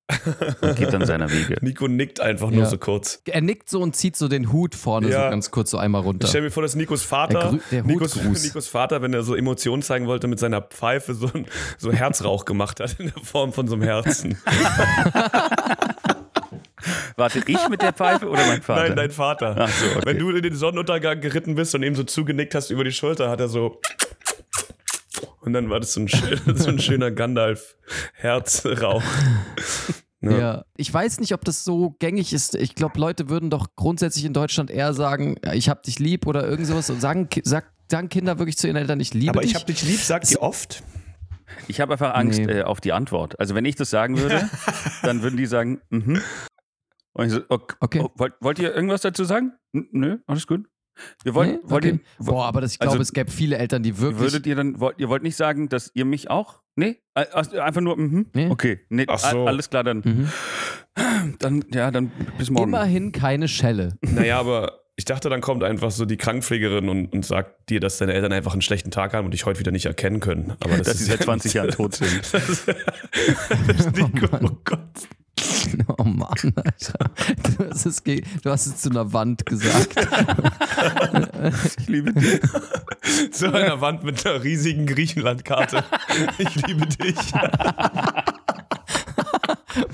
und geht dann seiner Wege. [LAUGHS] Nico nickt einfach nur Ja. so kurz. Er nickt so und zieht so den Hut vorne Ja. so ganz kurz so einmal runter. Ich stell mir vor, dass Nikos Der Vater, Grü- der Nikos. Nikos Vater, wenn er so Emotionen zeigen wollte, mit seiner Pfeife so, ein- so Herzrauch gemacht hat in der Form von so einem Herzen. [LAUGHS] Warte, ich mit der Pfeife oder mein Vater? Nein, dein Vater. Ach so, okay. Wenn du in den Sonnenuntergang geritten bist und ihm so zugenickt hast über die Schulter, hat er so. Und dann war das so ein, schön, [LAUGHS] so ein schöner Gandalf-Herzrauch. Ja. Ich weiß nicht, ob das so gängig ist. Ich glaube, Leute würden doch grundsätzlich in Deutschland eher sagen, ich hab dich lieb oder irgend sowas und sagen, sag, sagen Kinder wirklich zu ihren Eltern, ich liebe Aber dich. ich hab dich lieb, sagt ihr oft. Ich habe einfach Angst Nee. äh, auf die Antwort. Also wenn ich das sagen würde, [LAUGHS] dann würden die sagen, mhm. Und ich so, okay. Okay. Oh, wollt, wollt ihr irgendwas dazu sagen? N nö, alles gut. Wir wollt, Nee? wollt okay. ihr, Boah, aber das, ich glaube, also- es gäbe viele Eltern, die wirklich. würdet ihr dann, wollt, ihr wollt nicht sagen, dass ihr mich auch? Nee? Äh, also Einfach nur, mhm. Nee. Okay. Nee, Ach so. alles klar, dann, Mhm. dann, ja, dann bis morgen. Immerhin keine Schelle. Naja, aber ich dachte, dann kommt einfach so die Krankenpflegerin und, und sagt dir, dass deine Eltern einfach einen schlechten Tag haben und dich heute wieder nicht erkennen können. Aber das [LAUGHS] dass sie seit 20 Jahren tot sind. [LAUGHS] Das ist, das ist Nico, oh Gott. [LAUGHS] Oh Mann, Alter. Du hast, es, du hast es zu einer Wand gesagt. [LAUGHS] Ich liebe dich. So einer Wand mit einer riesigen Griechenlandkarte. Ich liebe dich.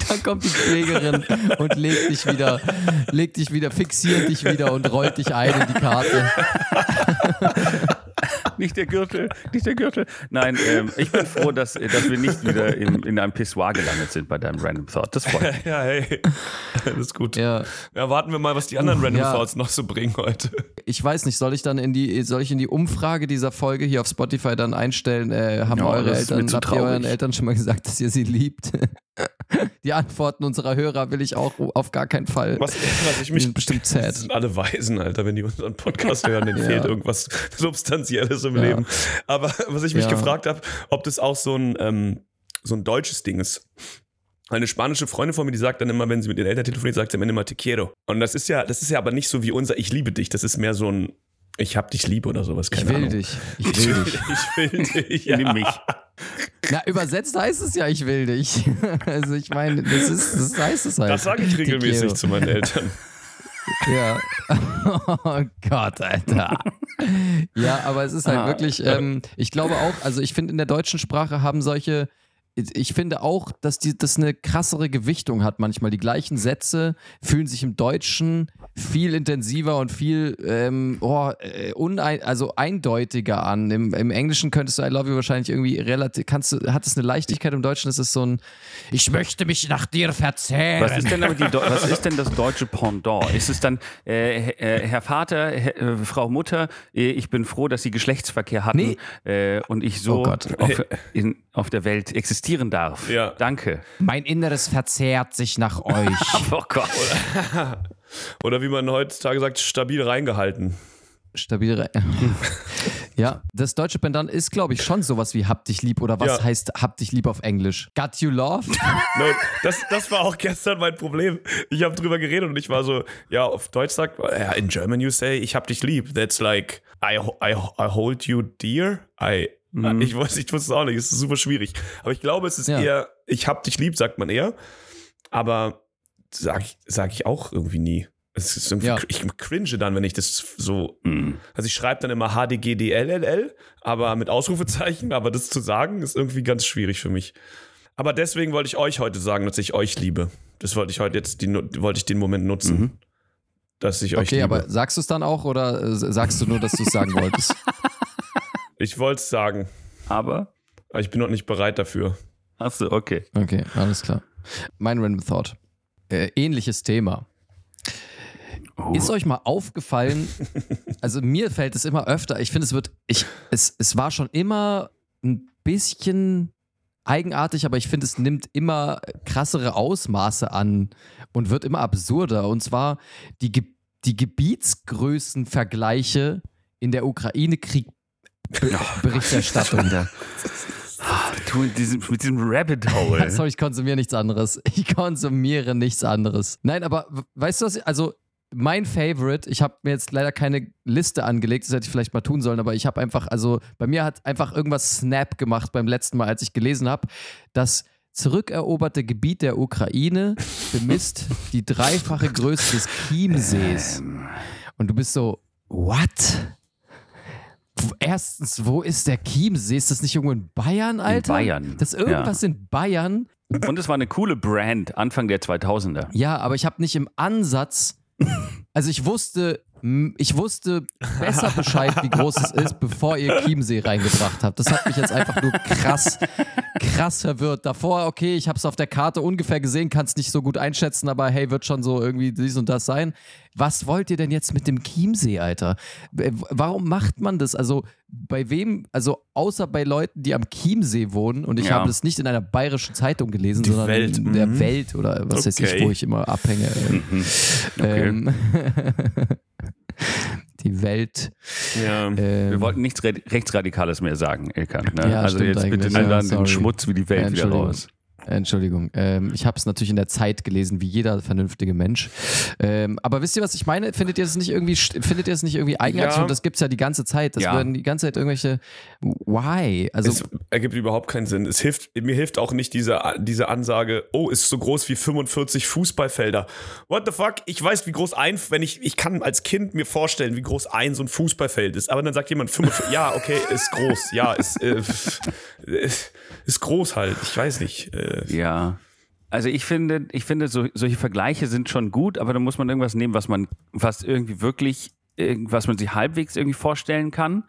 Dann kommt die Pflegerin und legt dich wieder, legt dich wieder, fixiert dich wieder und rollt dich ein in die Karte. Nicht der Gürtel, nicht der Gürtel. Nein, ähm, ich bin froh, dass, dass wir nicht wieder im, in einem Pissoir gelandet sind bei deinem Random Thought. Das freut mich. [LAUGHS] Ja, hey. Das ist gut. Ja. Ja, warten wir mal, was die anderen Random ja. Thoughts noch so bringen heute. ich weiß nicht, soll ich dann in die, soll ich in die Umfrage dieser Folge hier auf Spotify dann einstellen? Äh, haben Ja, eure Eltern, habt ihr euren Eltern schon mal gesagt, dass ihr sie liebt? [LAUGHS] Die Antworten unserer Hörer will ich auch auf gar keinen Fall. Was, was ich Die mich. sind bestimmt [LAUGHS] Das sad. sind alle Weisen, Alter, wenn die unseren Podcast hören, denen Ja. fehlt irgendwas Substanzielles im Ja. Leben. Aber [LAUGHS] was ich mich Ja. gefragt habe, ob das auch so ein, ähm, so ein deutsches Ding ist. Eine spanische Freundin von mir, die sagt dann immer, wenn sie mit ihren Eltern telefoniert, sagt sie am Ende mal te quiero. Und das ist ja, das ist ja aber nicht so wie unser Ich liebe dich. Das ist mehr so ein Ich hab dich lieb oder sowas. Ich Keine will Ahnung. dich. Ich will dich. Ich will dich. [LAUGHS] Ja. Nimm mich. Na, übersetzt heißt es ja, ich will dich. [LAUGHS] Also ich meine, das ist, das heißt es halt. Das sage ich regelmäßig zu meinen Eltern. Ja. [LAUGHS] Oh Gott, Alter. Ja, aber es ist halt Ah. wirklich, ähm, ich glaube auch, also ich finde in der deutschen Sprache haben solche, ich finde auch, dass die, das eine krassere Gewichtung hat manchmal. Die gleichen Sätze fühlen sich im Deutschen viel intensiver und viel ähm, oh, äh, unein, also eindeutiger an. Im, Im Englischen könntest du I love you wahrscheinlich irgendwie relativ, kannst du, hat es eine Leichtigkeit im Deutschen, ist es so ein Ich möchte mich nach dir verzehren. Was ist denn aber die, was ist denn das deutsche Pendant? Ist es dann, äh, äh, Herr Vater, Herr, äh, Frau Mutter, äh, ich bin froh, dass Sie Geschlechtsverkehr hatten äh, und ich so Oh Gott. auf, in, auf der Welt existieren darf. Ja. Danke. Mein Inneres verzehrt sich nach [LAUGHS] euch. Oh Gott. [LAUGHS] Oder wie man heutzutage sagt, stabil reingehalten. Stabil rein. [LAUGHS] ja, das deutsche Pendant ist, glaube ich, schon sowas wie hab dich lieb oder was Ja. heißt hab dich lieb auf Englisch? Got you love? No, das, das war auch gestern mein Problem. Ich habe drüber geredet und ich war so, ja, auf Deutsch sagt, man, ja, in German you say, ich hab dich lieb. That's like, I, I, I hold you dear. I, ich, weiß, ich wusste es auch nicht, es ist super schwierig. Aber ich glaube, es ist Ja. eher, ich hab dich lieb, sagt man eher. aber sag, ich- sag ich auch irgendwie nie. Es ist irgendwie, Ja. Ich cringe dann, wenn ich das so. Hm. Also ich schreibe dann immer HDGDLLL, aber mit Ausrufezeichen, aber das zu sagen ist irgendwie ganz schwierig für mich. Aber deswegen wollte ich euch heute sagen, dass ich euch liebe. Das wollte ich heute jetzt, die, wollte ich den Moment nutzen, Mhm. dass ich euch Okay, liebe. aber sagst du es dann auch oder äh, sagst du nur, dass du es sagen wolltest? [LAUGHS] ich wollte es sagen, Aber, aber ich bin noch nicht bereit dafür. achso, okay. Okay, alles klar. Mein Random Thought. Äh, ähnliches Thema. Oh. Ist euch mal aufgefallen, [LAUGHS] also mir fällt es immer öfter, ich finde, es wird, ich, es, es war schon immer ein bisschen eigenartig, aber ich finde, es nimmt immer krassere Ausmaße an und wird immer absurder. Und zwar die, Ge die Gebietsgrößenvergleiche in der Ukraine-Krieg-Berichterstattung. Da. Du mit diesem, mit diesem Rabbit Hole. [LAUGHS] Sorry, ich konsumiere nichts anderes. Ich konsumiere nichts anderes. Nein, aber weißt du was? Also mein Favorite, ich habe mir jetzt leider keine Liste angelegt, das hätte ich vielleicht mal tun sollen, aber ich habe einfach, also bei mir hat einfach irgendwas Snap gemacht beim letzten Mal, als ich gelesen habe, das zurückeroberte Gebiet der Ukraine bemisst die dreifache Größe des Chiemsees. Und du bist so, what? Erstens, wo ist der Chiemsee? Ist das nicht irgendwo in Bayern, Alter? Bayern, Das ist irgendwas in Bayern. Und es war eine coole Brand, Anfang der 2000er. Ja, aber ich habe nicht im Ansatz. Also ich wusste, ich wusste besser Bescheid, wie groß es ist, bevor ihr Chiemsee reingebracht habt. Das hat mich jetzt einfach nur krass, krass verwirrt. Davor, okay, ich habe es auf der Karte ungefähr gesehen, kann es nicht so gut einschätzen, aber hey, wird schon so irgendwie dies und das sein. Was wollt ihr denn jetzt mit dem Chiemsee, Alter? Warum macht man das? Also bei wem, also außer bei Leuten, die am Chiemsee wohnen, und ich Ja. habe das nicht in einer bayerischen Zeitung gelesen, Die sondern Welt, in der mhm. Welt oder was weiß ich, Okay. wo ich immer abhänge. Mhm. Okay. Ähm, [LAUGHS] die Welt. Ja. Ähm, Wir wollten nichts Re Rechtsradikales mehr sagen, Ilkan. Ne? Ja, also jetzt bitte Ja, den. Schmutz wie die Welt wieder raus. Entschuldigung. Ähm, ich habe es natürlich in der Zeit gelesen, wie jeder vernünftige Mensch. Ähm, aber wisst ihr, was ich meine? Findet ihr das nicht irgendwie, findet ihr das nicht irgendwie eigenartig? Ja. Und das gibt es ja die ganze Zeit. Das Ja. werden die ganze Zeit irgendwelche Why? Also es ergibt überhaupt keinen Sinn. Es hilft, mir hilft auch nicht diese, diese Ansage, oh, ist so groß wie 45 Fußballfelder. What the fuck? Ich weiß, wie groß ein, wenn ich, ich kann als Kind mir vorstellen, wie groß ein so ein Fußballfeld ist. Aber dann sagt jemand 45, ja, okay, ist groß. Ja, ist, äh, ist, ist groß halt. Ich weiß nicht. Äh, Ja. Also ich finde, ich finde, so, solche Vergleiche sind schon gut, aber da muss man irgendwas nehmen, was man, was irgendwie wirklich, was man sich halbwegs irgendwie vorstellen kann.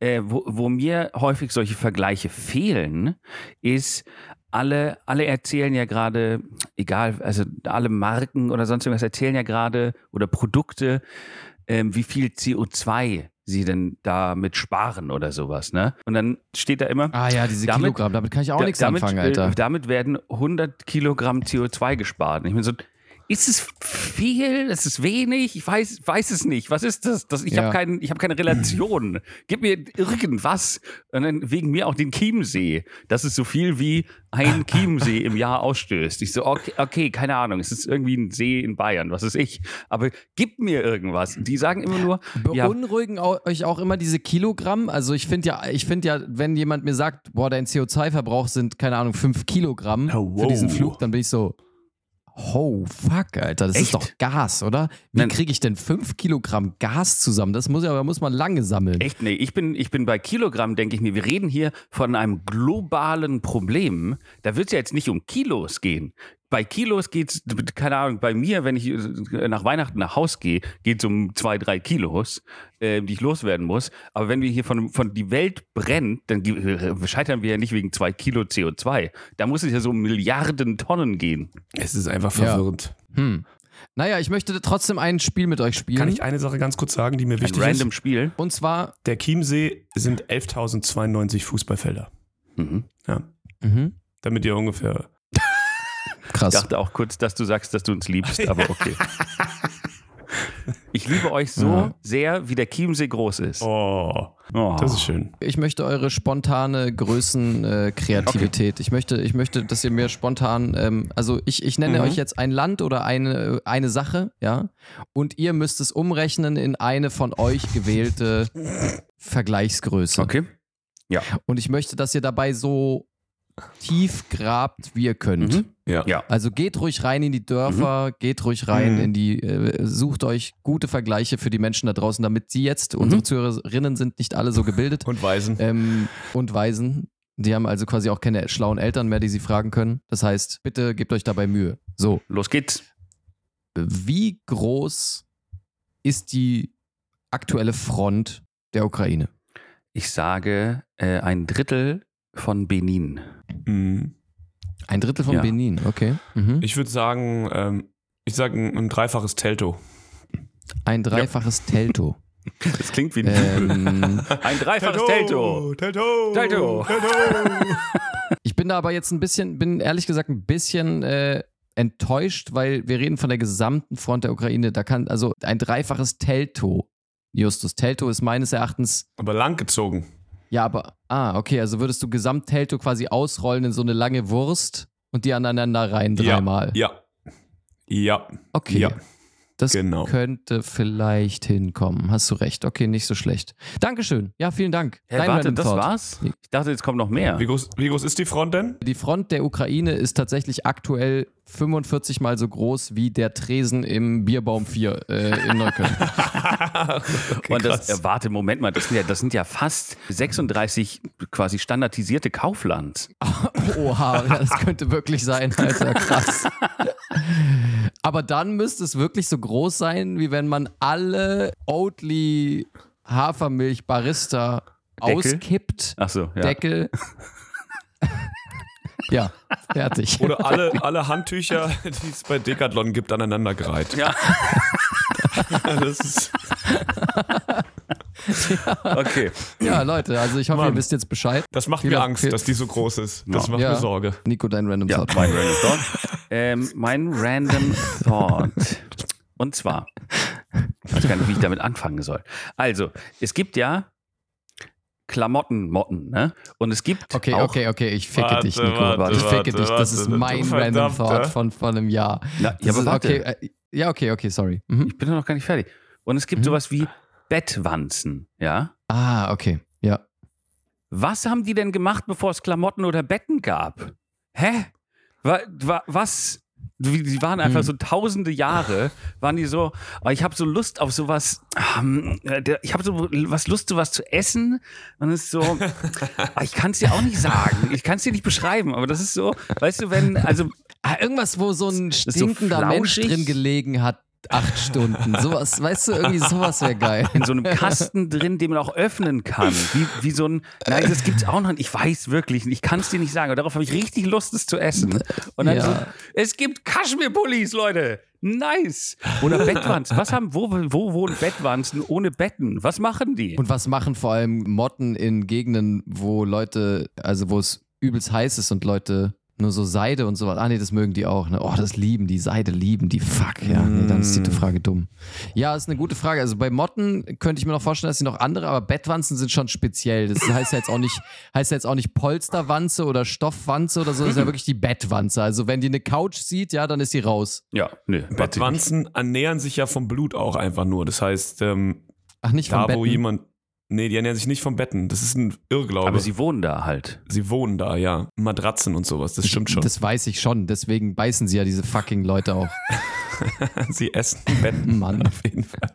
Äh, wo, wo mir häufig solche Vergleiche fehlen, ist, alle, alle erzählen ja gerade, egal, also alle Marken oder sonst irgendwas erzählen ja gerade oder Produkte, ähm, wie viel CO2 sie denn damit sparen oder sowas, ne? Und dann steht da immer, ah ja, diese damit- Kilogramm, damit kann ich auch da- nichts damit, anfangen, äh, Alter. Damit werden 100 Kilogramm CO2 gespart. Und ich bin so, ist es viel? Ist es wenig? Ich weiß, weiß es nicht. Was ist das? das ich Ja. habe kein, ich hab keine Relation. Gib mir irgendwas. Und dann wegen mir auch den Chiemsee. Das ist so viel wie ein [LAUGHS] Chiemsee im Jahr ausstößt. Ich so, okay, okay, keine Ahnung. Es ist irgendwie ein See in Bayern, was ist ich. Aber gib mir irgendwas. Die sagen immer nur, ja, Beunruhigen au- euch auch immer diese Kilogramm? Also ich finde ja, ich finde ja, wenn jemand mir sagt, boah, dein CO2-Verbrauch sind, keine Ahnung, 5 Kilogramm Oh, für diesen wow. Flug, dann bin ich so, oh fuck, Alter, das Echt? ist doch Gas, oder? Wie kriege ich denn 5 Kilogramm Gas zusammen? Das muss ja, da muss man lange sammeln. Echt, nee, ich bin, ich bin bei Kilogramm, denke ich mir, wir reden hier von einem globalen Problem. Da wird es ja jetzt nicht um Kilos gehen. Bei Kilos geht es, keine Ahnung, bei mir, wenn ich äh, nach Weihnachten nach Haus gehe, geht es um zwei, drei Kilos, äh, die ich loswerden muss. Aber wenn wir hier von, von die Welt brennt, dann äh, scheitern wir ja nicht wegen zwei Kilo CO2. Da muss es ja so um Milliarden Tonnen gehen. es ist einfach Ja. verwirrend. Hm. Naja, ich möchte trotzdem ein Spiel mit euch spielen. Kann ich eine Sache ganz kurz sagen, die mir Ein wichtig random ist? Spiel. Und zwar, Der Chiemsee sind 11.092 Fußballfelder. Mhm. Ja. mhm, Damit ihr ungefähr Ich krass. dachte auch kurz, dass du sagst, dass du uns liebst, aber [LAUGHS] okay. Ich liebe euch so Ja. sehr, wie der Chiemsee groß ist. Oh, Oh. das ist schön. Ich möchte eure spontane Größenkreativität. Äh, Kreativität. Ich, möchte, ich möchte, dass ihr mir spontan, ähm, also ich, ich nenne Mhm. euch jetzt ein Land oder eine, eine Sache, ja, und ihr müsst es umrechnen in eine von euch gewählte [LAUGHS] Vergleichsgröße. Okay. Und ich möchte, dass ihr dabei so tief grabt, wie ihr könnt. Mhm. Ja. Ja. Also geht ruhig rein in die Dörfer, geht ruhig rein Mhm. in die, äh, sucht euch gute Vergleiche für die Menschen da draußen, damit sie jetzt, unsere Zuhörerinnen sind nicht alle so gebildet [LAUGHS] Und Weisen. ähm, und Waisen. Die haben also quasi auch keine schlauen Eltern mehr, die sie fragen können. Das heißt, bitte gebt euch dabei Mühe. So, Los geht's. wie groß ist die aktuelle Front der Ukraine? Ich sage äh, ein Drittel von Benin. Mhm. Ein Drittel von Ja. Benin, okay. Mhm. Ich würde sagen, ähm, ich sage ein, ein dreifaches Telto. Ein dreifaches Telto. [LAUGHS] Das klingt wie ein, ähm, [LAUGHS] ein dreifaches Telto. Telto! Telto. [LAUGHS] ich bin da aber jetzt ein bisschen, bin ehrlich gesagt ein bisschen äh, enttäuscht, weil wir reden von der gesamten Front der Ukraine. Da kann also ein dreifaches Telto. Justus, Telto ist meines Erachtens Aber langgezogen. Ja, aber, ah, okay, also würdest du Gesamttelto quasi ausrollen in so eine lange Wurst und die aneinander rein dreimal. Ja. Ja. Okay. Ja. Das genau. könnte vielleicht hinkommen. Hast du recht. Okay, nicht so schlecht. Dankeschön. Ja, vielen Dank. Hä, Dein warte, das Thought. war's? Ich dachte, jetzt kommt noch mehr. Wie groß, wie groß ist die Front denn? Die Front der Ukraine ist tatsächlich aktuell 45 mal so groß wie der Tresen im Bierbaum 4 äh, in Neukölln. [LAUGHS] okay, Und das, äh, warte, Moment mal, das sind, ja, das sind ja fast 36 quasi standardisierte Kaufland. [LAUGHS] Oha, das könnte wirklich sein, Alter, krass. [LAUGHS] Aber dann müsste es wirklich so groß sein, wie wenn man alle Oatly Hafermilch Barista Deckel? auskippt. Ach so, ja. Deckel. [LAUGHS] ja, fertig. Oder alle, alle Handtücher, [LAUGHS] die es bei Decathlon gibt, aneinandergereiht. Ja. [LAUGHS] Das ist, [LAUGHS] Okay. Ja, Leute, also ich hoffe, Mann. ihr wisst jetzt Bescheid. das macht Viel- mir Angst, viel- dass die so groß ist. Das Ja. macht Ja. mir Sorge. Nico, dein Random Ja, Thought. mein Random Thought. [LAUGHS] ähm, mein Random Thought. Und zwar, ich weiß gar nicht, wie ich damit anfangen soll. Also, es gibt ja Klamottenmotten, ne? Und es gibt Okay, auch, okay, okay, ich ficke Warte, dich, Nico. warte, ich ficke warte, dich. Das warte, ist mein Random. Thought von vor einem Jahr. Na, ja, aber ist, warte, okay, äh, ja, okay, okay, sorry. Mhm. ich bin noch gar nicht fertig. Und es gibt Mhm. sowas wie Bettwanzen, ja? Ah, okay. Ja. Was haben die denn gemacht, bevor es Klamotten oder Betten gab? Hä? Wa, wa, was? Die waren einfach Hm. so tausende Jahre, waren die so, oh, ich habe so Lust auf sowas, ähm, äh, ich habe so was Lust, sowas zu essen. Und es ist so, [LAUGHS] ich kann es dir auch nicht sagen, ich kann es dir nicht beschreiben, aber das ist so, weißt du, wenn, also Ah, irgendwas, wo so ein so stinkender Mensch flauschig. drin gelegen hat, acht Stunden. Sowas, weißt du, irgendwie sowas wäre geil. in so einem Kasten drin, den man auch öffnen kann. Wie, wie so ein. Nein, das gibt's auch noch. Ich weiß wirklich nicht. Ich kann es dir nicht sagen. Aber darauf habe ich richtig Lust, es zu essen. Und dann Ja. so, es gibt Kaschmir-Pullis, Leute. Nice. Oder Bettwanzen. Was haben, wo, wo wohnen Bettwanzen ohne Betten? Was machen die? Und was machen vor allem Motten in Gegenden, wo Leute, also wo es übelst heiß ist und Leute nur so Seide und sowas. Ah, nee, das mögen die auch. Ne? Oh, das lieben die. Seide lieben die. Fuck, ja. Nee, dann ist die Frage dumm. Ja, ist eine gute Frage. Also bei Motten könnte ich mir noch vorstellen, dass sie noch andere, aber Bettwanzen sind schon speziell. Das heißt ja jetzt auch nicht, [LAUGHS] heißt ja jetzt auch nicht Polsterwanze oder Stoffwanze oder so. Das ist ja wirklich die Bettwanze. Also wenn die eine Couch sieht, ja, dann ist die raus. ja, nö. Bettwanzen ernähren sich ja vom Blut auch einfach nur. Das heißt, ähm, Ach, nicht vom da wo jemand. Nee, die ernähren sich nicht vom Betten. Das ist ein Irrglaube. Aber sie wohnen da halt. sie wohnen da, ja. Matratzen und sowas, das stimmt schon. Das weiß ich schon. Deswegen beißen sie ja diese fucking Leute auch. [LAUGHS] sie essen Betten. [LAUGHS] Mann. Auf jeden Fall.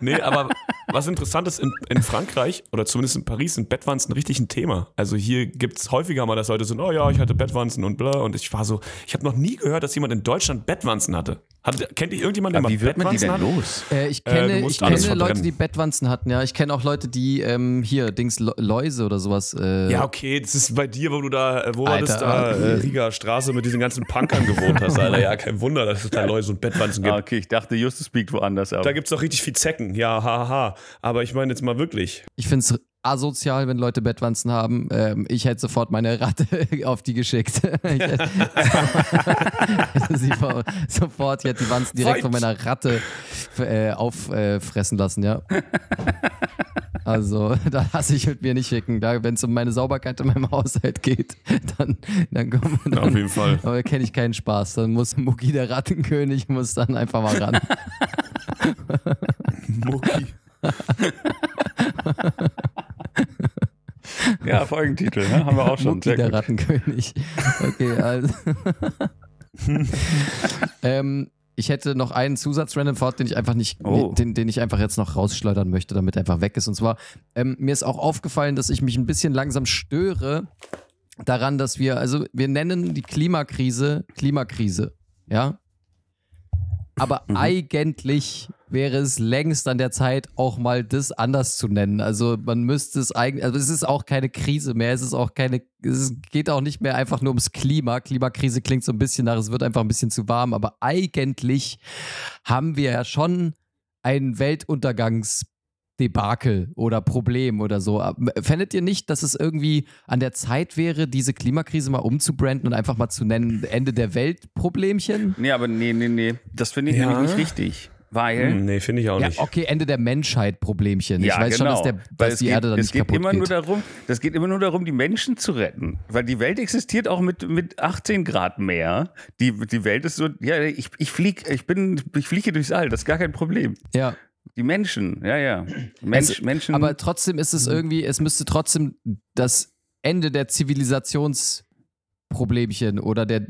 Nee, aber was interessant ist, in, in Frankreich oder zumindest in Paris sind Bettwanzen richtig ein Thema. Also hier gibt es häufiger mal, dass Leute sind, oh ja, ich hatte Bettwanzen und bla. Und ich war so, ich habe noch nie gehört, dass jemand in Deutschland Bettwanzen hatte. Hat, kennt ihr irgendjemanden, der Aber mal wie wird man die Bettwanzen denn hat? los? Äh, ich Äh, kenne, musst ich kenne Leute, die Bettwanzen hatten, ja. Ich kenne auch Leute, die ähm, hier, Dings, Läuse oder sowas. Äh, Ja, okay, das ist bei dir, wo du da, äh, wo war Alter, das da, äh, Riga Straße mit diesen ganzen Punkern gewohnt hast, Alter. Ja, kein Wunder, dass es da Läuse und Bettwanzen gibt. Ah, okay, ich dachte, Justus biegt woanders auf. Da gibt es doch richtig viel Zecken, ja, haha. Ha. Aber ich meine jetzt mal wirklich. Ich finde es asozial, wenn Leute Bettwanzen haben. Ähm, ich hätte sofort meine Ratte [LAUGHS] auf die geschickt. [LAUGHS] [LAUGHS] sie sofort, ich hätte die Wanzen direkt von meiner Ratte äh, auffressen lassen, ja. Also, da lasse ich mit mir nicht schicken. Wenn es um meine Sauberkeit in meinem Haushalt geht, dann, dann kommen dann, Auf jeden Fall. Aber da kenne ich keinen Spaß. Dann muss Mugi, der Rattenkönig, muss dann einfach mal ran. Mucki. [LAUGHS] ja, Folgentitel, ne? haben wir auch schon. Mucki, Sehr der gut. Rattenkönig. Okay, also. [LAUGHS] ähm, ich hätte noch einen Zusatz-Random Thought, den ich einfach nicht, Oh. den, den ich einfach jetzt noch rausschleudern möchte, damit er einfach weg ist. Und zwar, ähm, mir ist auch aufgefallen, dass ich mich ein bisschen langsam störe daran, dass wir, also wir nennen die Klimakrise Klimakrise, ja. Aber Mhm. eigentlich wäre es längst an der Zeit, auch mal das anders zu nennen. Also man müsste es eigentlich, also es ist auch keine Krise mehr, es ist auch keine, es geht auch nicht mehr einfach nur ums Klima. Klimakrise klingt so ein bisschen nach, es wird einfach ein bisschen zu warm, aber eigentlich haben wir ja schon ein Weltuntergangsdebakel oder Problem oder so. Fändet ihr nicht, dass es irgendwie an der Zeit wäre, diese Klimakrise mal umzubranden und einfach mal zu nennen, Ende der Welt-Problemchen? Nee, aber nee, nee, nee. Das finde ich Ja. nämlich nicht richtig. Weil. Hm, nee, finde ich auch Ja, nicht. okay, Ende der Menschheit Problemchen. Ich Ja, weiß schon, dass, der, Weil dass die geht, Erde dann es nicht geht kaputt immer geht. nur darum, das geht immer nur darum, die Menschen zu retten. Weil die Welt existiert auch mit, mit 18 Grad mehr. Die, die Welt ist so, ja, ich, ich fliege, ich bin, ich fliege durchs All, das ist gar kein Problem. ja. Die Menschen, ja, ja. Mensch, Es- Menschen. Aber trotzdem ist es irgendwie, es müsste trotzdem das Ende der Zivilisationsproblemchen oder der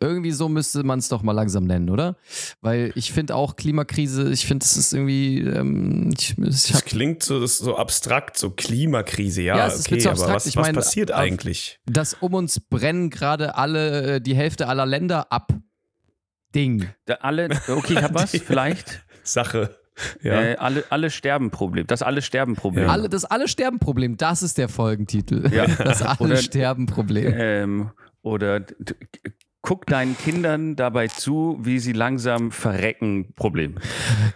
irgendwie so müsste man es doch mal langsam nennen, oder? Weil ich finde auch Klimakrise, ich finde es ist irgendwie, ähm, ich, ich Das klingt so, das ist so abstrakt, so Klimakrise, ja, Ja, es ist okay, mit so aber abstrakt. was, Ich was passiert auf- eigentlich? das um uns brennen gerade alle, äh, die Hälfte aller Länder ab. Ding. da alle, okay, ich hab was, [LAUGHS] vielleicht. Sache. Ja. Äh, alle, alle sterben Problem. Das alle sterben Problem. Ja. Alle, das Alle-Sterben-Problem, das ist der Folgentitel. Ja. [LAUGHS] Das Oder- Alle-Sterben-Problem. Ähm, oder guck deinen Kindern dabei zu, wie sie langsam verrecken. Problem.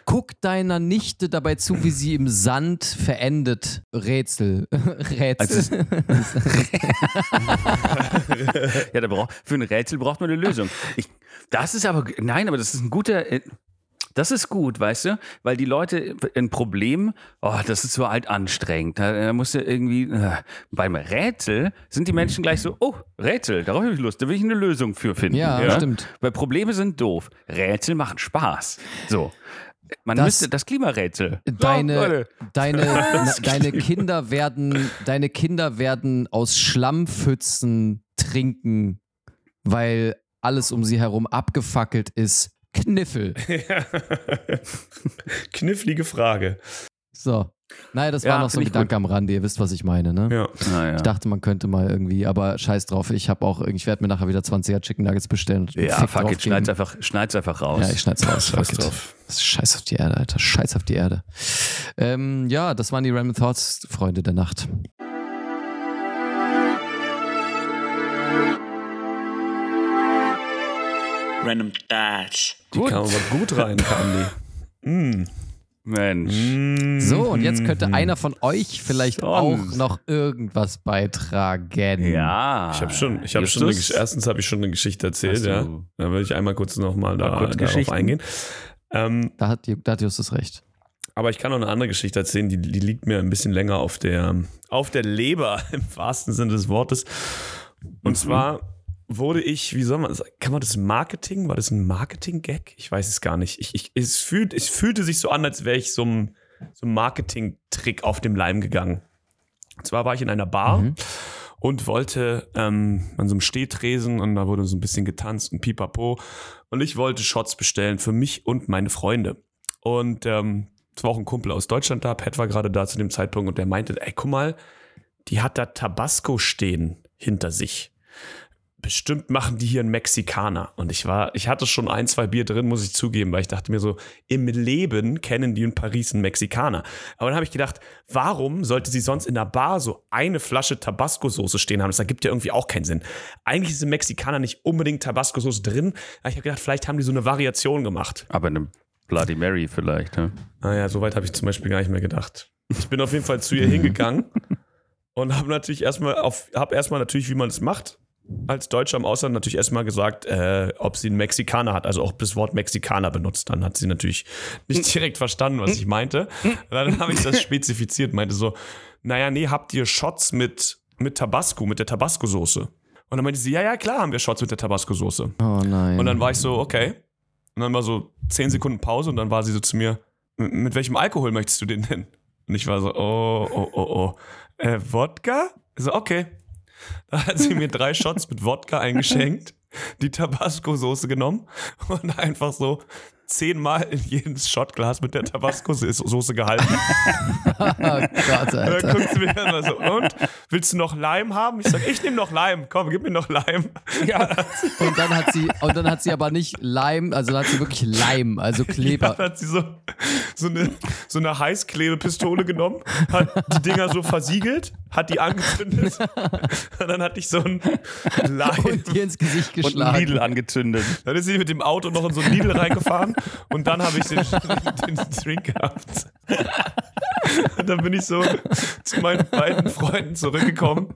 Guck deiner Nichte dabei zu, wie sie im Sand verendet. Rätsel. [LAUGHS] Rätsel. [LAUGHS] ja, da braucht, für ein Rätsel braucht man eine Lösung. Ich, das ist aber, nein, aber das ist ein guter, äh, das ist gut, weißt du? Weil die Leute ein Problem, oh, das ist so alt anstrengend. Da, da musst du irgendwie, äh, beim Rätsel sind die Menschen gleich so, oh, Rätsel, darauf habe ich Lust, da will ich eine Lösung für finden. Ja, stimmt. Weil Probleme sind doof. Rätsel machen Spaß. So. Man Das- müsste das Klimarätsel. Deine, Leute. deine, [LAUGHS] na, deine Kinder werden, deine Kinder werden aus Schlammpfützen trinken, weil alles um sie herum abgefackelt ist. Kniffel. [LAUGHS] Knifflige Frage. So. Naja, das Ja, war noch so ein Gedanke am Rande. Ihr wisst, was ich meine, ne? Ja. Naja. Ich dachte, man könnte mal irgendwie, aber scheiß drauf. Ich habe auch, ich werde mir nachher wieder 20er Chicken Nuggets bestellen. und ja, Fick fuck it, schneid's einfach, schneid's einfach raus. Ja, ich schneid's raus. Scheiß Fuck it. drauf. Scheiß auf die Erde, Alter. Scheiß auf die Erde. Ähm, ja, das waren die Random Thoughts, Freunde der Nacht. Random Dash. Die kam aber gut rein, [LAUGHS] kam die. Mm. Mensch. Mm. So, und jetzt könnte einer von euch vielleicht Schon. auch noch irgendwas beitragen. Ja. Ich habe schon, ich habe schon eine, erstens habe ich schon eine Geschichte erzählt, ja. Da würde ich einmal kurz nochmal da, kurz darauf eingehen. Ähm, Da hat, da hat Justus recht. aber ich kann noch eine andere Geschichte erzählen, die, die liegt mir ein bisschen länger auf der, auf der Leber, [LAUGHS] im wahrsten Sinne des Wortes. Und zwar wurde ich, wie soll man sagen, kann man das Marketing, war das ein Marketing-Gag? Ich weiß es gar nicht. Ich, ich, es, fühlt, es fühlte sich so an, als wäre ich so einem so einem Marketing-Trick auf dem Leim gegangen. Und zwar war ich in einer Bar Mhm. und wollte ähm, an so einem Stehtresen und da wurde so ein bisschen getanzt und pipapo. Und ich wollte Shots bestellen für mich und meine Freunde. Und ähm, es war auch ein Kumpel aus Deutschland da, Pat war gerade da zu dem Zeitpunkt und der meinte, ey, guck mal, die hat da Tabasco stehen hinter sich. Bestimmt machen die hier einen Mexikaner. Und ich war, ich hatte schon ein, zwei Bier drin, muss ich zugeben, weil ich dachte mir so, im Leben kennen die in Paris einen Mexikaner. Aber dann habe ich gedacht, warum sollte sie sonst in der Bar so eine Flasche Tabasco-Soße stehen haben? Das ergibt ja irgendwie auch keinen Sinn. Eigentlich ist im Mexikaner nicht unbedingt Tabasco-Soße drin. Aber ich habe gedacht, vielleicht haben die so eine Variation gemacht. Aber eine Bloody Mary vielleicht. Ne? Naja, so weit habe ich zum Beispiel gar nicht mehr gedacht. Ich bin auf jeden Fall zu ihr hingegangen [LAUGHS] und habe natürlich erstmal auf, habe erstmal natürlich, wie man es macht, als Deutscher im Ausland natürlich erstmal gesagt, äh, ob sie einen Mexikaner hat, also auch das Wort Mexikaner benutzt. Dann hat sie natürlich nicht direkt verstanden, was ich meinte. Dann habe ich das spezifiziert, meinte so, naja, nee, habt ihr Shots mit, mit Tabasco, mit der Tabasco-Soße? Und dann meinte sie, ja, ja, klar haben wir Shots mit der Tabasco-Soße. Oh nein. Und dann war ich so, okay. Und dann war so zehn Sekunden Pause und dann war sie so zu mir, "M- mit welchem Alkohol möchtest du den denn? Und ich war so, oh, oh, oh, oh. Äh, Wodka? So, okay. [LAUGHS] Da hat sie mir drei Shots mit Wodka eingeschenkt. die Tabasco-Soße genommen und einfach so zehnmal in jedes Shotglas mit der Tabasco-Soße gehalten. [LAUGHS] Oh Gott, Und dann Alter. guckt sie mir immer so, und? Willst du noch Leim haben? Ich sag, ich nehme noch Leim. Komm, gib mir noch Leim. Ja, Und dann hat sie, und dann hat sie aber nicht Leim, also dann hat sie wirklich Leim, also Kleber. Dann hat sie so, so, eine, so eine Heißklebepistole genommen, hat die Dinger so versiegelt, hat die angezündet. Und dann hatte ich so ein Leim. Und dir ins Gesicht und ein geschlagen. Lidl angezündet. Dann ist sie mit dem Auto noch in so ein Lidl reingefahren und dann habe ich den, [LAUGHS] den Drink gehabt. Und [LAUGHS] dann bin ich so zu meinen beiden Freunden zurückgekommen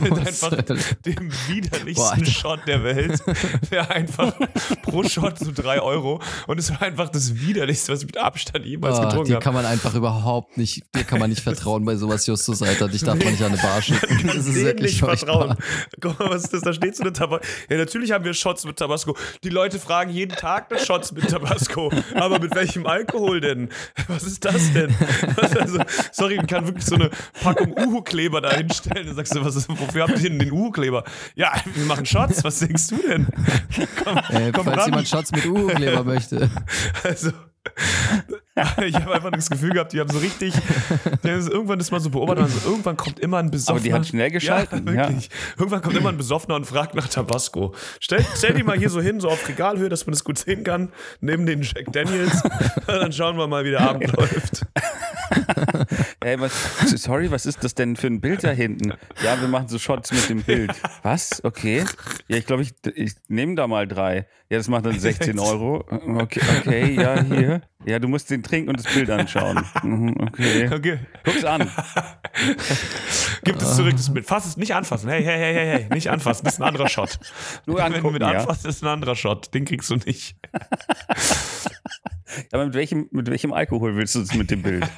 mit einfach dem widerlichsten Boah. Shot der Welt. Der einfach [LAUGHS] pro Shot so drei Euro. Und es war einfach das widerlichste, was ich mit Abstand jemals Oh, getrunken dir habe. kann man einfach überhaupt nicht, dir kann man nicht vertrauen bei sowas, Justus, Alter. Dich darf man nicht an eine Bar [LAUGHS] schicken. Das ist wirklich vertrauen. Guck mal, was ist das? Da steht so eine Tabasco. Ja, natürlich haben wir Shots mit Tabasco. Die Leute fragen jeden Tag nach Shots mit Tabasco. Aber mit welchem Alkohol denn? Was ist das denn? Also, sorry, man kann wirklich so eine Packung Uhu-Kleber da hinstellen. Dann sagst du, was ist, wofür habt ihr denn den Uhu-Kleber? Ja, wir machen Shots. Was denkst du denn? Komm, Äh, komm falls ran. jemand Shots mit Uhu-Kleber möchte. Also, ich habe einfach das Gefühl gehabt, die haben so richtig, die haben so irgendwann das mal so beobachtet, also irgendwann kommt immer ein Besoffener. Aber die hat schnell geschalten, Ja, ja. wirklich. Irgendwann kommt immer ein Besoffener und fragt nach Tabasco. Stell, stell die mal hier so hin, so auf Regalhöhe, dass man das gut sehen kann, neben den Jack Daniels. dann schauen wir mal, wie der Abend läuft. Ey, was, sorry, was ist das denn für ein Bild da hinten? Ja, wir machen so Shots mit dem Bild. Was? Okay. Ja, ich glaube, ich, ich nehme da mal drei. Ja, das macht dann [LAUGHS] 16 Euro. Okay, okay, ja, hier. Ja, du musst den trinken und das Bild anschauen. Mhm, Okay. Okay. Guck's an. [LAUGHS] Gib es zurück, das Bild. Fass es nicht anfassen. Hey, hey, hey, hey, hey, nicht anfassen. Das ist ein anderer Shot. Nur Wenn du angucken, mit ja. anfasst, ist ein anderer Shot. Den kriegst du nicht. Aber mit welchem, mit welchem Alkohol willst du es mit dem Bild? [LAUGHS]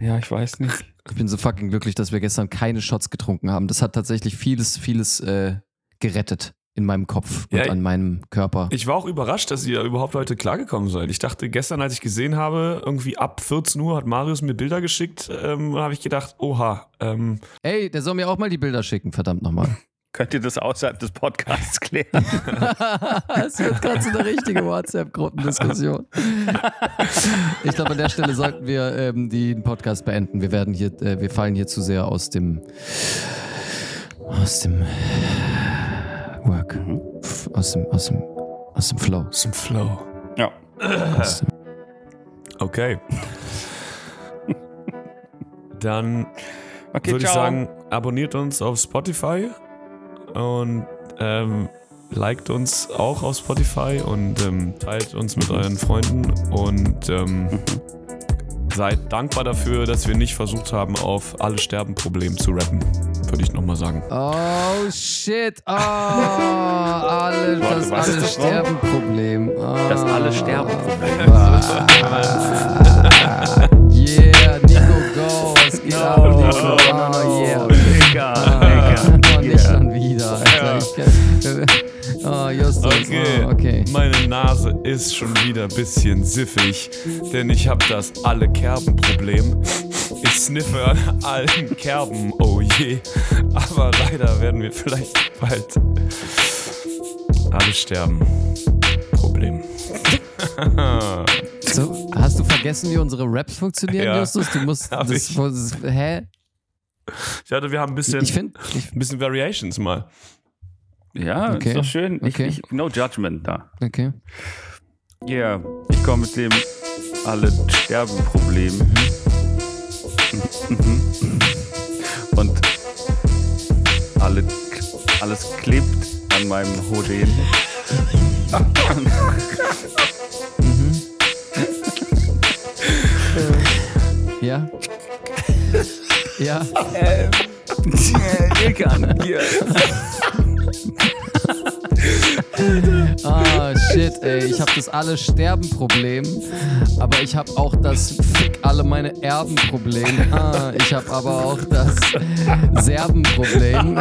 Ja, ich weiß nicht. [LAUGHS] Ich bin so fucking glücklich, dass wir gestern keine Shots getrunken haben. Das hat tatsächlich vieles, vieles äh, gerettet in meinem Kopf und Ja, an meinem Körper. Ich war auch überrascht, dass ihr überhaupt heute klargekommen seid. Ich dachte gestern, als ich gesehen habe, irgendwie ab 14 Uhr hat Marius mir Bilder geschickt, ähm, habe ich gedacht, oha, ähm, Ey, der soll mir auch mal die Bilder schicken, verdammt nochmal. [LAUGHS] Könnt ihr das außerhalb des Podcasts klären? [LAUGHS] Es wird gerade so eine richtige WhatsApp-Gruppendiskussion. Ich glaube, an der Stelle sollten wir ähm, den Podcast beenden. Wir werden hier, äh, wir fallen hier zu sehr aus dem aus dem Work. F- Aus dem, aus dem, aus dem Flow. zum Flow. Ja. Aus dem, Okay. Dann Okay, würde ich sagen, abonniert uns auf Spotify und ähm, liked uns auch auf Spotify und ähm, teilt uns mit euren Freunden und ähm, seid dankbar dafür, dass wir nicht versucht haben, auf alle Sterben-Problem zu rappen, würde ich nochmal sagen. oh shit. Oh, [LAUGHS] alle, das alle Sterben-Problem. Oh. Das alle Sterben-Problem. [LAUGHS] [LAUGHS] Yeah, Nico, go. Es geht ab, Nico. Oh, yeah. Digga, Ah, Digga. Oh, oh, Justus. Okay. Oh, okay. Meine Nase ist schon wieder ein bisschen siffig, denn ich habe das alle Kerben-Problem. Ich sniffe an allen Kerben, oh je. Aber leider werden wir vielleicht bald alle sterben. Problem. So, hast du vergessen, wie unsere Raps funktionieren, Ja. Justus? Du musst [LAUGHS] Hab das, ich. das hä? Ich hatte, wir haben ein bisschen, Ich finde, ich, ein bisschen Variations mal. Ja, Okay. ist doch schön. Ich, Okay. ich, no judgment da. okay. Ja, yeah, ich komme mit dem alle Sterben-Problem. Mhm. [LAUGHS] Und alle, alles klebt an meinem Hoden. [LAUGHS] Ja? Ja? [LAUGHS] Egan, hier. Ah, shit, ey. Ich habe das alle Sterben-Problem, aber ich habe auch das Fick alle meine Erben-Problem. Ah, ich habe aber auch das Serben-Problem.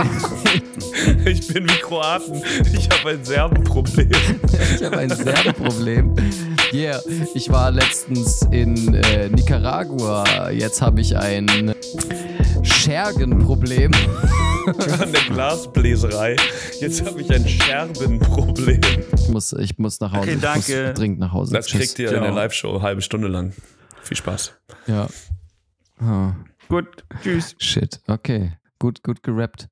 Ich bin wie Kroaten. Ich habe ein Serbenproblem. Ich habe ein Serben-Problem. Yeah, ich war letztens in äh, Nicaragua. Jetzt habe ich ein Schergen-Problem. Ich war in der Glasbläserei. Jetzt habe ich ein Scherbenproblem. Ich muss, ich muss nach Hause. Okay, Ich danke. muss dringend nach Hause. Das kriegt ihr in der Ciao. Live-Show, halbe Stunde lang. Viel Spaß. Ja. Ah, Gut, tschüss. shit. Okay. Gut, gut gerappt.